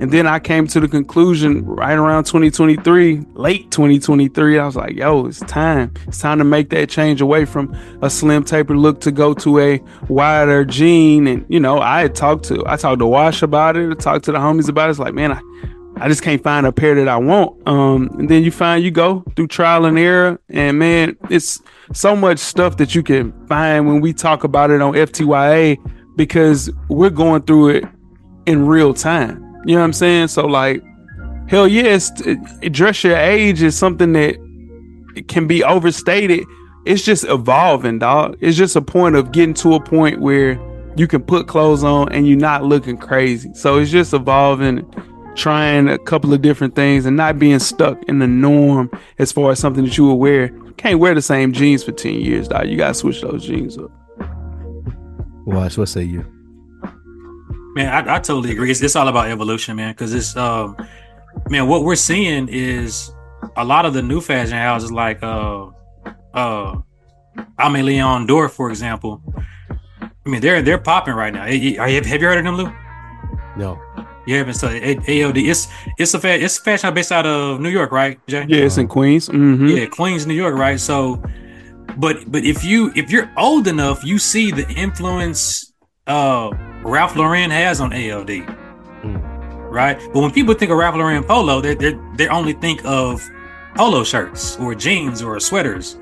And then I came to the conclusion right around 2023, late 2023, I was like, yo, it's time. It's time to make that change away from a slim taper look to go to a wider jean. And, you know, I had talked to, I talked to Wash about it, I talked to the homies about it. It's like, man, I, I just can't find a pair that I want. Um, and then you find you go through trial and error, and man, it's so much stuff that you can find when we talk about it on FTYA because we're going through it in real time. You know what I'm saying? So like, hell yes, dress your age is something that can be overstated. It's just evolving, dog. It's just a point of getting to a point where you can put clothes on and you're not looking crazy. So it's just evolving trying a couple of different things and not being stuck in the norm as far as something that you will wear. Can't wear the same jeans for 10 years, dog. You gotta switch those jeans up. Wash, what say you? Man, I, I totally agree. It's, it's all about evolution, man. Because it's, um, man, what we're seeing is a lot of the new fashion houses, like uh, uh, Aimé Leon Dore, for example. I mean, they're they're popping right now. Eh, Have, have you heard of them, Lou? No. You haven't. So A- AOD. It's it's a fa- it's a fashion based out of New York, right, Jay? Yeah, it's in Queens. hmm Yeah, Queens, New York, right? So, but but if you if you're old enough, you see the influence uh Ralph Lauren has on AOD, right? But when people think of Ralph Lauren polo, they they they only think of polo shirts or jeans or sweaters.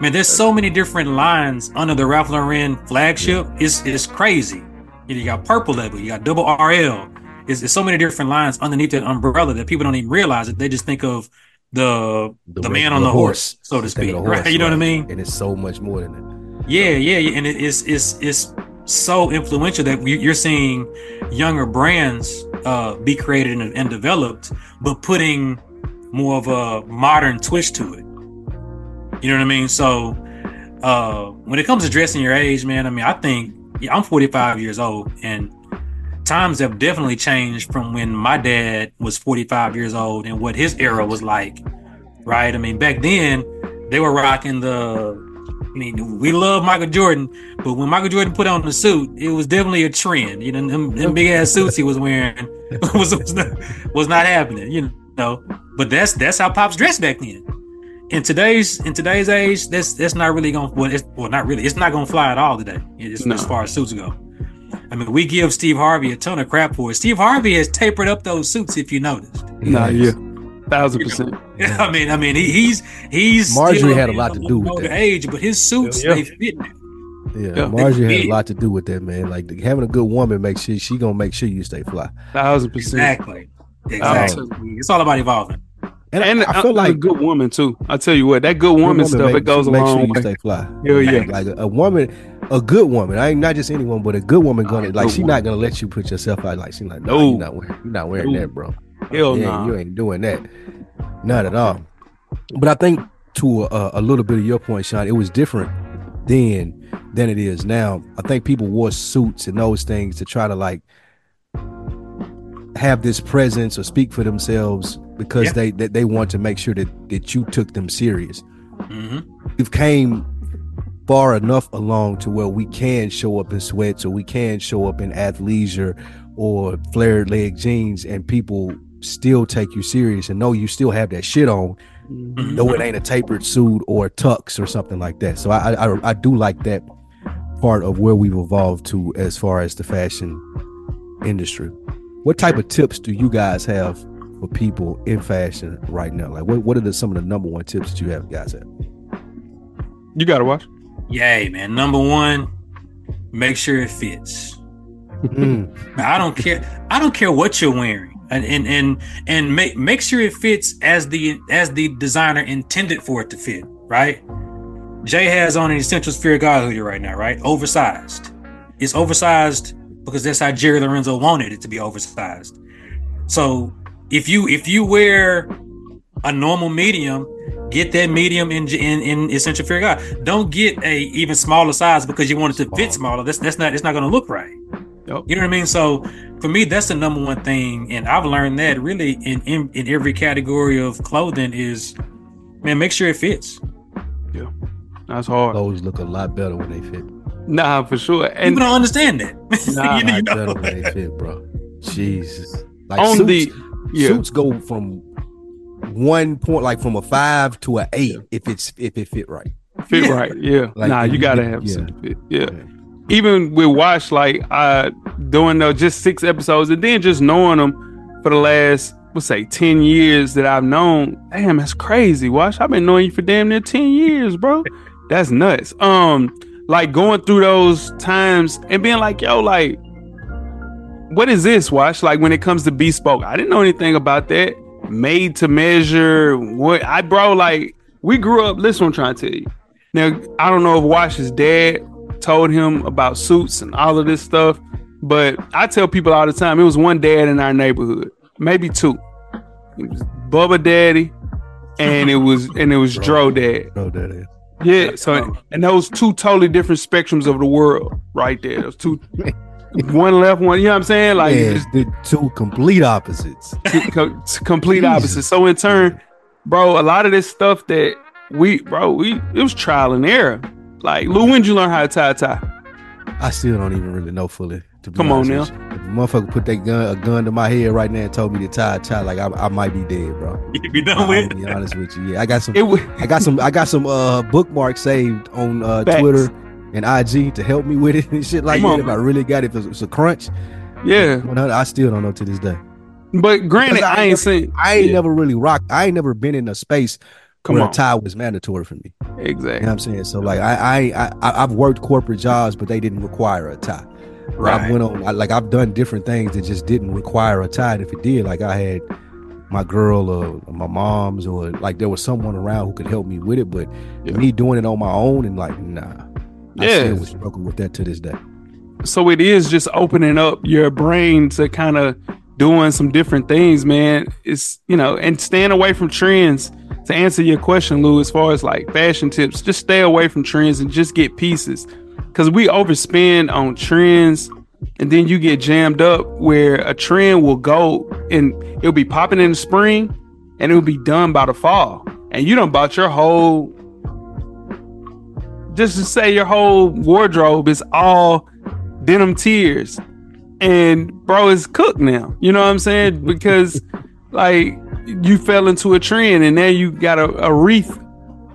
Man, there's so many different lines under the Ralph Lauren flagship. It's it's crazy. You, got purple label, you got double RL. It's, it's so many different lines underneath that umbrella that people don't even realize it. They just think of the the, man on the horse, so to speak. the Right? You know what I mean? And it's so much more than that. Yeah, yeah, yeah. And it, it's it's it's so influential that you- you're seeing younger brands uh, be created and, and developed, but putting more of a modern twist to it. You know what I mean? So uh, when it comes to dressing your age, man, I mean, I think yeah, I'm 45 years old, and times have definitely changed from when my dad was 45 years old and what his era was like. Right? I mean, back then they were rocking the I mean, we love Michael Jordan, but when Michael Jordan put on the suit, it was definitely a trend. You know, them, them big ass suits he was wearing was was not, was not happening. You know, but that's that's how pops dressed back then. In today's in today's age, that's that's not really gonna well, it's, well not really. It's not gonna fly at all today. It's, No. As far as suits go, I mean, we give Steve Harvey a ton of crap for it. Steve Harvey has tapered up those suits, if you noticed. Nah, yeah. Thousand percent. I mean, I mean, he, he's he's Marjorie still had a lot to do with that. age, but his suits Yeah. they fit. Yeah, Yeah. Marjorie had a lot to do with that, man. Like having a good woman makes sure she gonna make sure you stay fly. Thousand percent. Exactly. Exactly. It's all about evolving. And, And I, I feel like a good woman too. I tell you what, that good woman, stuff make- it goes a make long sure you stay fly. Hell yeah. Like a, a woman, a good woman. I ain't not just anyone, but a good woman gonna a like good she woman. not gonna let you put yourself out. Like she like no, No. you're not wearing, you're not wearing No. that, bro. Hell yeah, no. you ain't doing that. Not at all. But I think to a, a little bit of your point, Sean, it was different then than it is now. I think people wore suits and those things to try to like have this presence or speak for themselves because Yeah. they, they they want to make sure that that you took them serious. hmm We've came far enough along to where we can show up in sweats or we can show up in athleisure or flared leg jeans and people still take you serious and know you still have that shit on Mm-hmm. though it ain't a tapered suit or a tux or something like that. So I, I I do like that part of where we've evolved to as far as the fashion industry. What type of tips do you guys have for people in fashion right now? Like what, what are the, some of the number one tips that you have guys have? You gotta watch. Yay, man. Number one, make sure it fits. Mm, I don't care. I don't care what you're wearing, and and and and make make sure it fits as the as the designer intended for it to fit. Right. Jay has on an Essentials Fear of God hoodie right now. Right, oversized. It's oversized because that's how Jerry Lorenzo wanted it to be oversized. So if you if you wear a normal medium, get that medium in in, in Essentials Fear of God. Don't get a even smaller size because you want it to fit smaller. That's that's not it's not going to look right. Yep. You know what I mean? So for me, that's the number one thing, and I've learned that really in in, in every category of clothing is, man, make sure it fits. Yeah, that's hard. clothes look a lot better when they fit. Nah, for sure. And People don't understand that. Nah, you A lot know, better when they fit, bro. Jesus. Like on suits, the yeah, suits go from one point, like from a five to a eight, if it's if it fit right. fit Yeah. right. Yeah. Like, nah, you you gotta have yeah. something fit. Yeah. Yeah. Even with Wash, like uh doing the just six episodes and then just knowing them for the last let's say 10 years that I've known. Damn, that's crazy. Wash, I've been knowing you for damn near 10 years, bro. That's nuts. Um, like going through those times and being like, yo, like, what is this, Wash? Like when it comes to bespoke, I didn't know anything about that. Made to measure. What I bro, like we grew up. Listen, I'm trying to tell you. Now, I don't know if Wash is dad told him about suits and all of this stuff, but I tell people all the time it was one dad in our neighborhood, maybe two. It was Bubba Daddy, and it was and it was Dro Dad. Oh, Daddy. Yeah, so and those two totally different spectrums of the world, right there. Those two, one left, one. You know what I'm saying? Like Yeah, the two complete opposites. co- co- complete Jesus. opposite. So in turn, bro, a lot of this stuff that we, bro, we it was trial and error. Like Lou, when did you learn how to tie a tie? I still don't even really know fully. To be Come on you. If a motherfucker put that gun, a gun to my head right now and told me to tie a tie, like I, I might be dead, bro. you be done with. be honest with you. Yeah, I got some. Was I got some. I got some uh bookmarks saved on uh Twitter and IG to help me with it and shit like Come that. on. If I really got it, if it's a crunch, yeah. I still don't know to this day. But granted, I I ain't seen. I ain't Yeah. never really rocked. I ain't never been in a space Come where on, a tie was mandatory for me. You know exactly. what I'm saying? So like I I I I've worked corporate jobs, but they didn't require a tie. Or I Right. went on I, like I've done different things that just didn't require a tie. And if it did, like I had my girl or my mom's or like there was someone around who could help me with it. But Yeah. me doing it on my own and like nah, I Yeah. still would struggle with that to this day. so it is just opening up your brain to kind of doing some different things, man. It's you know, and staying away from trends. To answer your question, Lou, as far as like fashion tips, just stay away from trends and just get pieces. Cause we overspend on trends and then you get jammed up where a trend will go and it'll be popping in the spring and it'll be done by the fall. And you don't bought your whole just to say your whole wardrobe is all denim tears and bro it's cooked now you know what i'm saying because like you fell into a trend and now you got a, a wreath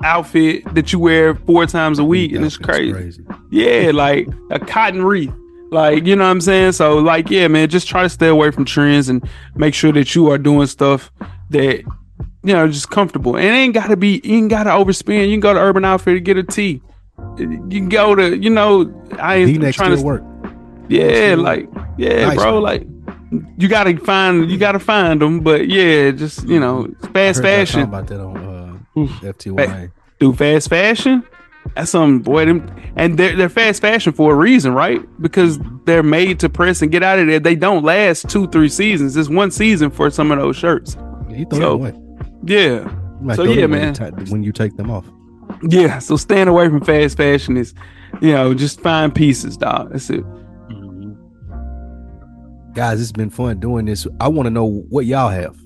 outfit that you wear four times a week and it's That's crazy. yeah like a cotton wreath. Like you know what i'm saying? So like yeah man just try to stay away from trends and make sure that you are doing stuff that you know just comfortable. And it ain't gotta be you ain't gotta overspend. You can go to urban outfit and get a tee. You can go to you know i ain't trying to work. yeah, like yeah, Nice, bro. man. Like you gotta find you gotta find them, but yeah, just you know, fast heard y'all talking fashion, about that on uh, Oof. FTY. do fast fashion. That's some boy them and they're they're fast fashion for a reason, right? Because they're made to press and get out of there. They don't last two, three seasons. It's one season for some of those shirts. He throw So, away. Yeah. You might so yeah, them when you man. when you take them off. Yeah. So staying away from fast fashion is, you know, just find pieces, dog. That's it. Guys, it's been fun doing this. I want to know what y'all have.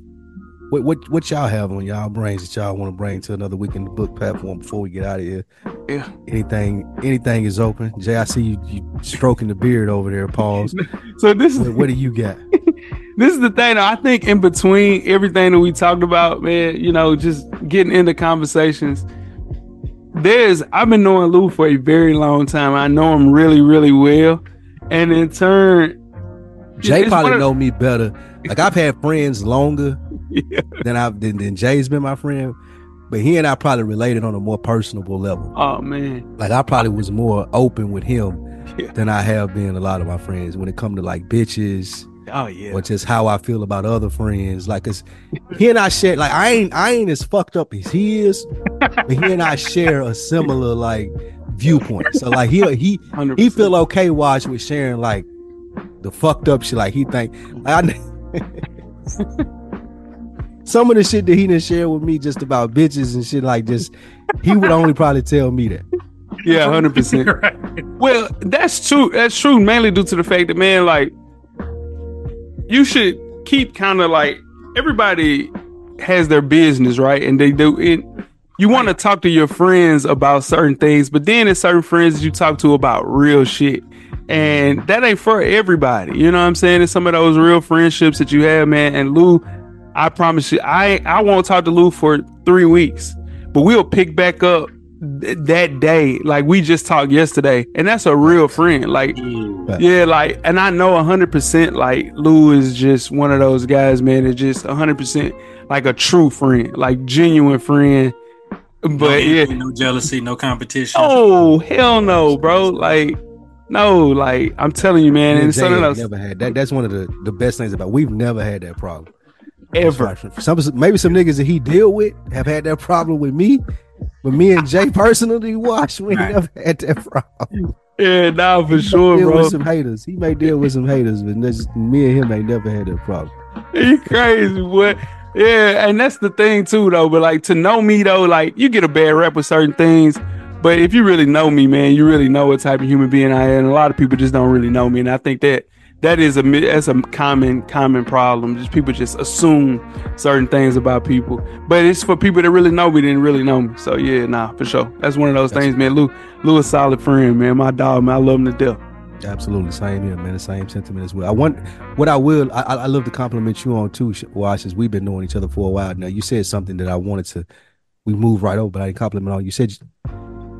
What what what y'all have on y'all brains that y'all want to bring to another week in the book platform before we get out of here. Yeah. Anything anything is open. Jay, I see you, you stroking the beard over there. Pause. So this is what, what do you got? this is the thing. though. I think in between everything that we talked about, man, you know, just getting into conversations. There's I've been knowing Lou for a very long time. I know him really, really well, and in turn, Jay it's probably of- know me better. Like I've had friends longer Yeah. than I've than, than Jay's been my friend, but he and I probably related on a more personable level. Oh man, Like I probably was more open with him Yeah. than I have been a lot of my friends when it come to like bitches oh yeah, or just how I feel about other friends. Like it's he and I share like I ain't I ain't as fucked up as he is, but he and I share a similar like viewpoint. So like he he 100%. he feel okay watch with sharing like the fucked up shit. Like he think I some of the shit that he didn't share with me just about bitches and shit like this, he would only probably tell me that. yeah, hundred percent. Well, that's true. That's true, mainly due to the fact that man, like, you should keep kind of like everybody has their business, right? And they do it. You want to talk to your friends about certain things, but then there's certain friends that you talk to about real shit. And that ain't for everybody. You know what I'm saying? It's some of those real friendships that you have, man. And Lou, I promise you, I I won't talk to Lou for three weeks, but we'll pick back up th- that day. Like we just talked yesterday, and that's a real friend. Like Yeah. yeah, like, and I know hundred percent. Like Lou is just one of those guys, man. It's just hundred percent like a true friend, like genuine friend. No But yeah, no jealousy, no competition. oh hell no, bro. Like no, like I'm telling you, man. And and it's Jay something else never had that. That's one of the, the best things about. We've never had that problem ever. Some maybe some niggas that he deal with have had that problem with me, but me and Jay personally, watch we Right. never had that problem. Yeah, nah, for He sure, deal bro. with some haters. He may deal with some haters, but that's, me and him ain't never had that problem. you crazy, boy. Yeah, and that's the thing too, though. But like to know me though, like you get a bad rep with certain things. But if you really know me, man, you really know what type of human being I am. And a lot of people just don't really know me, and I think that that is a that's a common common problem. Just people just assume certain things about people, but it's for people that really know me didn't really know me. So yeah, nah, for sure. That's one of those things, man. Lou, Lou a solid friend, man. My dog, man. I love him to death. Absolutely, same here, man. The same sentiment as well. I want what I will. I, I love to compliment you on too, Wash. As we've been knowing each other for a while now. You said something that I wanted to. We move right over, but I didn't compliment on. You said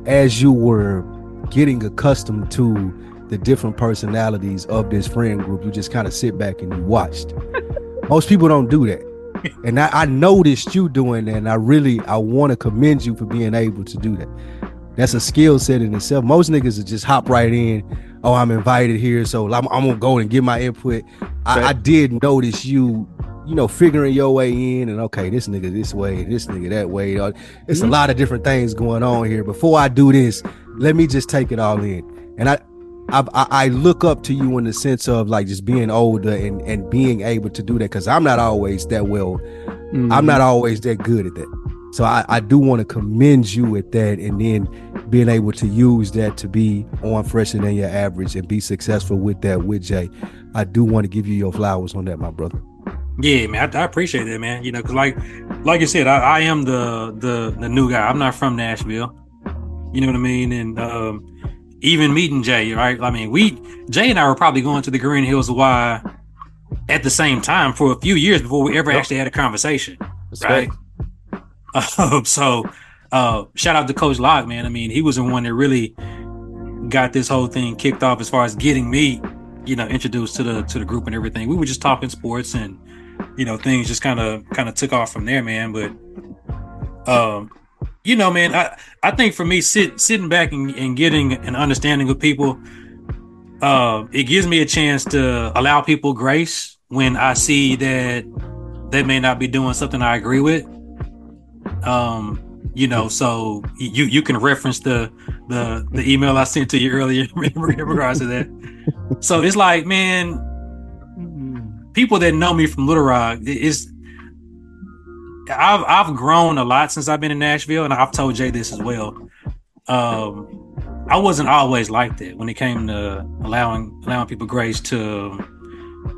as you were getting accustomed to the different personalities of this friend group, you just kind of sit back and you watched. Most people don't do that. And I, I noticed you doing that, and I really I want to commend you for being able to do that. That's a skill set in itself. Most niggas just hop right in. Oh, I'm invited here, so I'm, I'm gonna go and get my input. I, I did notice you, you know, figuring your way in, and okay, this nigga this way, this nigga that way. Uh, It's a lot of different things going on here. Before I do this, let me just take it all in. And I, I, I look up to you in the sense of like just being older and and being able to do that because I'm not always that well. I'm not always that good at that. So I, I do want to commend you at that and then being able to use that to be on fresher than your average and be successful with that with Jay. I do want to give you your flowers on that, my brother. Yeah, man, I, I appreciate that, man. You know, because like, like you said, I, I am the the the new guy. I'm not from Nashville. You know what I mean? And um, even meeting Jay, right? I mean, we Jay and I were probably going to the Green Hills Y at the same time for a few years before we ever actually had a conversation, right? Um, so, uh, shout out to Coach Locke, man. I mean, he was the one that really got this whole thing kicked off as far as getting me, you know, introduced to the to the group and everything. We were just talking sports and you know things just kind of kind of took off from there, man. But um, you know, man, I I think for me, sit sitting back and, and getting an understanding of people, uh, it gives me a chance to allow people grace when I see that they may not be doing something I agree with. Um, You know, so you you can reference the the the email I sent to you earlier in regards to that. So it's like, man, people that know me from Little Rock is I've I've grown a lot since I've been in Nashville, and I've told Jay this as well. Um, I wasn't always like that when it came to allowing allowing people grace to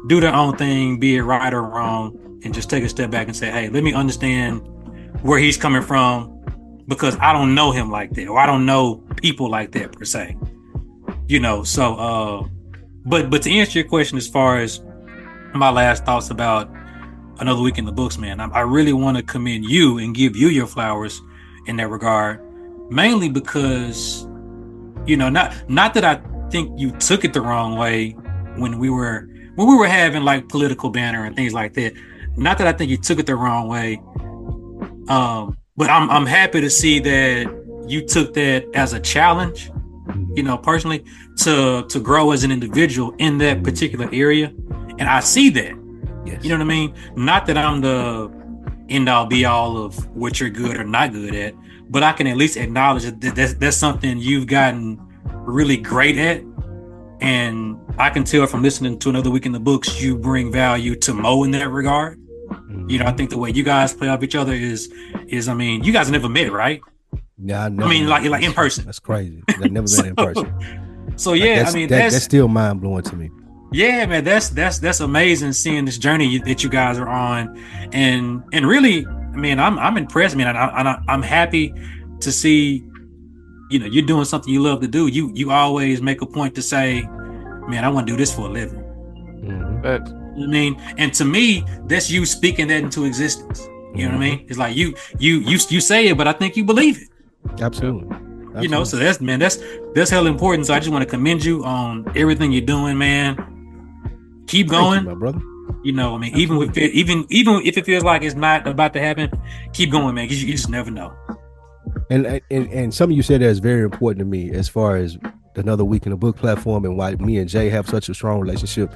do their own thing, be it right or wrong, and just take a step back and say, "Hey, let me understand where he's coming from," because I don't know him like that, or I don't know people like that per se. You know, so uh, but but to answer your question, as far as my last thoughts about another week in the books, man. I, I really want to commend you and give you your flowers in that regard, mainly because, you know, not not that I think you took it the wrong way when we were when we were having like political banner and things like that. Not that I think you took it the wrong way, um, but I'm I'm happy to see that you took that as a challenge, you know, personally to to grow as an individual in that particular area, and I see that. Yes. You know what I mean? Not that I'm the end all be all of what you're good or not good at, but I can at least acknowledge that that's, that's something you've gotten really great at. And I can tell from listening to another week in the books, you bring value to Mo in that regard. You know, I think the way you guys play off each other is, is I mean, you guys never met, right? Yeah, I, I mean, like like in person. That's crazy. I've never so, met in person. So yeah, I mean, that, that's, that's still mind blowing to me yeah man that's that's that's amazing seeing this journey that you guys are on and and really i mean i'm i'm impressed man I, I, i'm happy to see you know you're doing something you love to do you you always make a point to say man i want to do this for a living mm-hmm. but, i mean and to me that's you speaking that into existence you know what i mean it's like you you you you say it but i think you believe it absolutely Absolutely. You know, so that's man, that's that's hell important. So I just want to commend you on everything you're doing, man keep going, you, my brother. You know, I mean, even with even even if it feels like it's not about to happen, keep going, man. Because you, you, just never know. And, and and something you said that is very important to me as far as another week in the book platform and why me and Jay have such a strong relationship,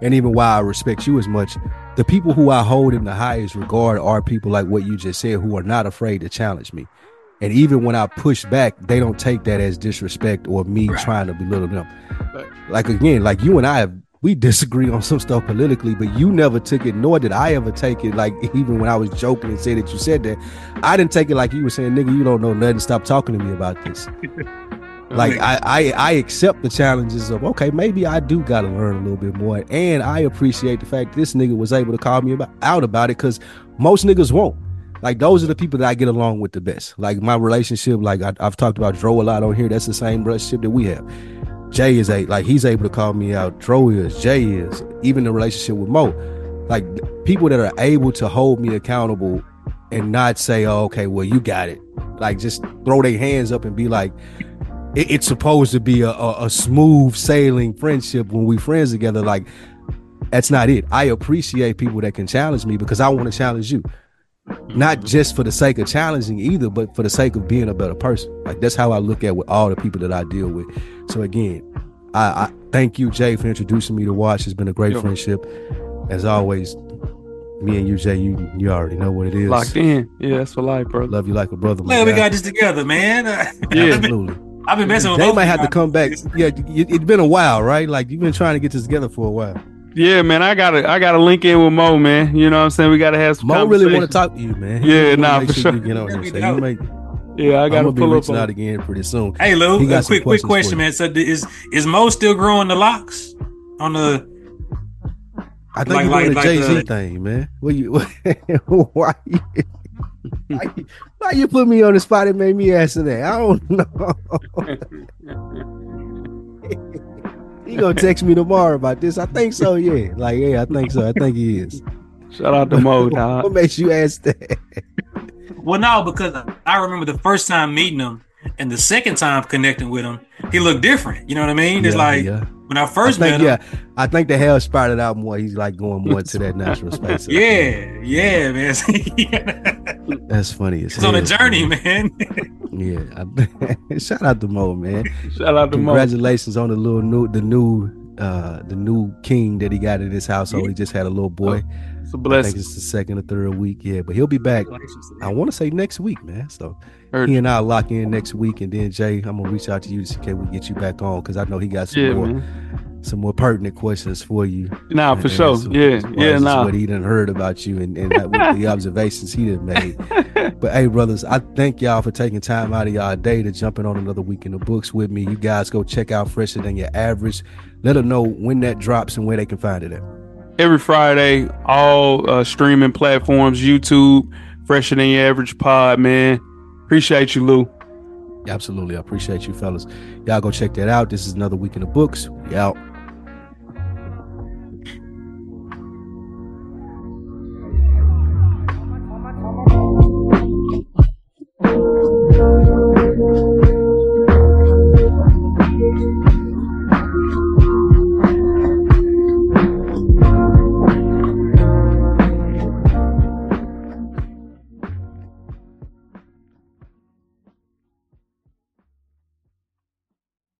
and even why I respect you as much. The people who I hold in the highest regard are people like what you just said, who are not afraid to challenge me. And even when I push back, they don't take that as disrespect or me right. trying to belittle them. Like again, like you and I have we disagree on some stuff politically, but you never took it, nor did I ever take it. Like even when I was joking and said that you said that, I didn't take it like you were saying, "Nigga, you don't know nothing. Stop talking to me about this." like I, I, I accept the challenges of okay, maybe I do got to learn a little bit more, and I appreciate the fact this nigga was able to call me about, out about it because most niggas won't. Like those are the people that I get along with the best. Like my relationship, like I, have talked about Dro a lot on here. That's the same relationship that we have Jay is a like he's able to call me out. Dro is, Jay is, even the relationship with Mo. Like people that are able to hold me accountable and not say, oh, okay, well, you got it. Like just throw their hands up and be like, it, it's supposed to be a, a, a smooth sailing friendship when we friends together. Like that's not it. I appreciate people that can challenge me because I want to challenge you not mm-hmm. just for the sake of challenging either, but for the sake of being a better person. Like that's how I look at with all the people that I deal with. So again, I, I thank you, Jay, for introducing me to Wash. It's been a great friendship. As always, me and you, Jay, you you already know what it is. Locked in. Yeah, that's for life, bro. Love you like a brother. Man, we got this together, man. yeah, absolutely. I've been messing with. Jay might have to come back. Yeah, it's been a while, right? Like you've been trying to get this together for a while. Yeah, man, I gotta I gotta link in with Mo, man. You know what I'm saying? We gotta have some. Mo really want to talk to you, man. Yeah, nah, for sure. You know, so you make, yeah, I gotta be pull reaching up out again pretty soon. Hey, Lou, a quick quick question, man. So is is Mo still growing the locks on the? I think like, you're doing like, the Jay Z thing, man. What you? why? You, why, you, why you put me on the spot and made me answer that? I don't know. He gonna text me tomorrow about this. I think so. Yeah, like yeah, I think so. I think he is. Shout out to Mo. Dog. what makes you ask that? Well, no, because I remember the first time meeting him and the second time connecting with him, he looked different. You know what I mean? It's like yeah. when I first I think, met him. Yeah, I think the hell started out more. He's like going more to that natural space. yeah, yeah, man. That's funny. It's on a journey, man. yeah, shout out to Mo, man. Shout out to Congratulations Mo. on the little new, the new, uh, the new king that he got in his household. Yeah. He just had a little boy. It's a I blessing. think it's the second or third week. Yeah, but he'll be back. I want to say next week, man. So Heard he and I lock in next week, and then Jay, I'm gonna reach out to you to see can we get you back on because I know he got some Yeah, more man. Some more pertinent questions for you. Nah, for sure. as- Yeah, far yeah, nah. What he done heard about you and, and the observations he done made. But hey, brothers, I thank y'all for taking time out of y'all day to jumping on another week in the books with me. You guys go check out Fresher Than Your Average. Let them know when that drops and where they can find it at. Every Friday, all uh, streaming platforms, YouTube, fresher than your average pod, man. Appreciate you, Lou. Absolutely. I appreciate you, fellas. Y'all go check that out. This is another week in the books. We out.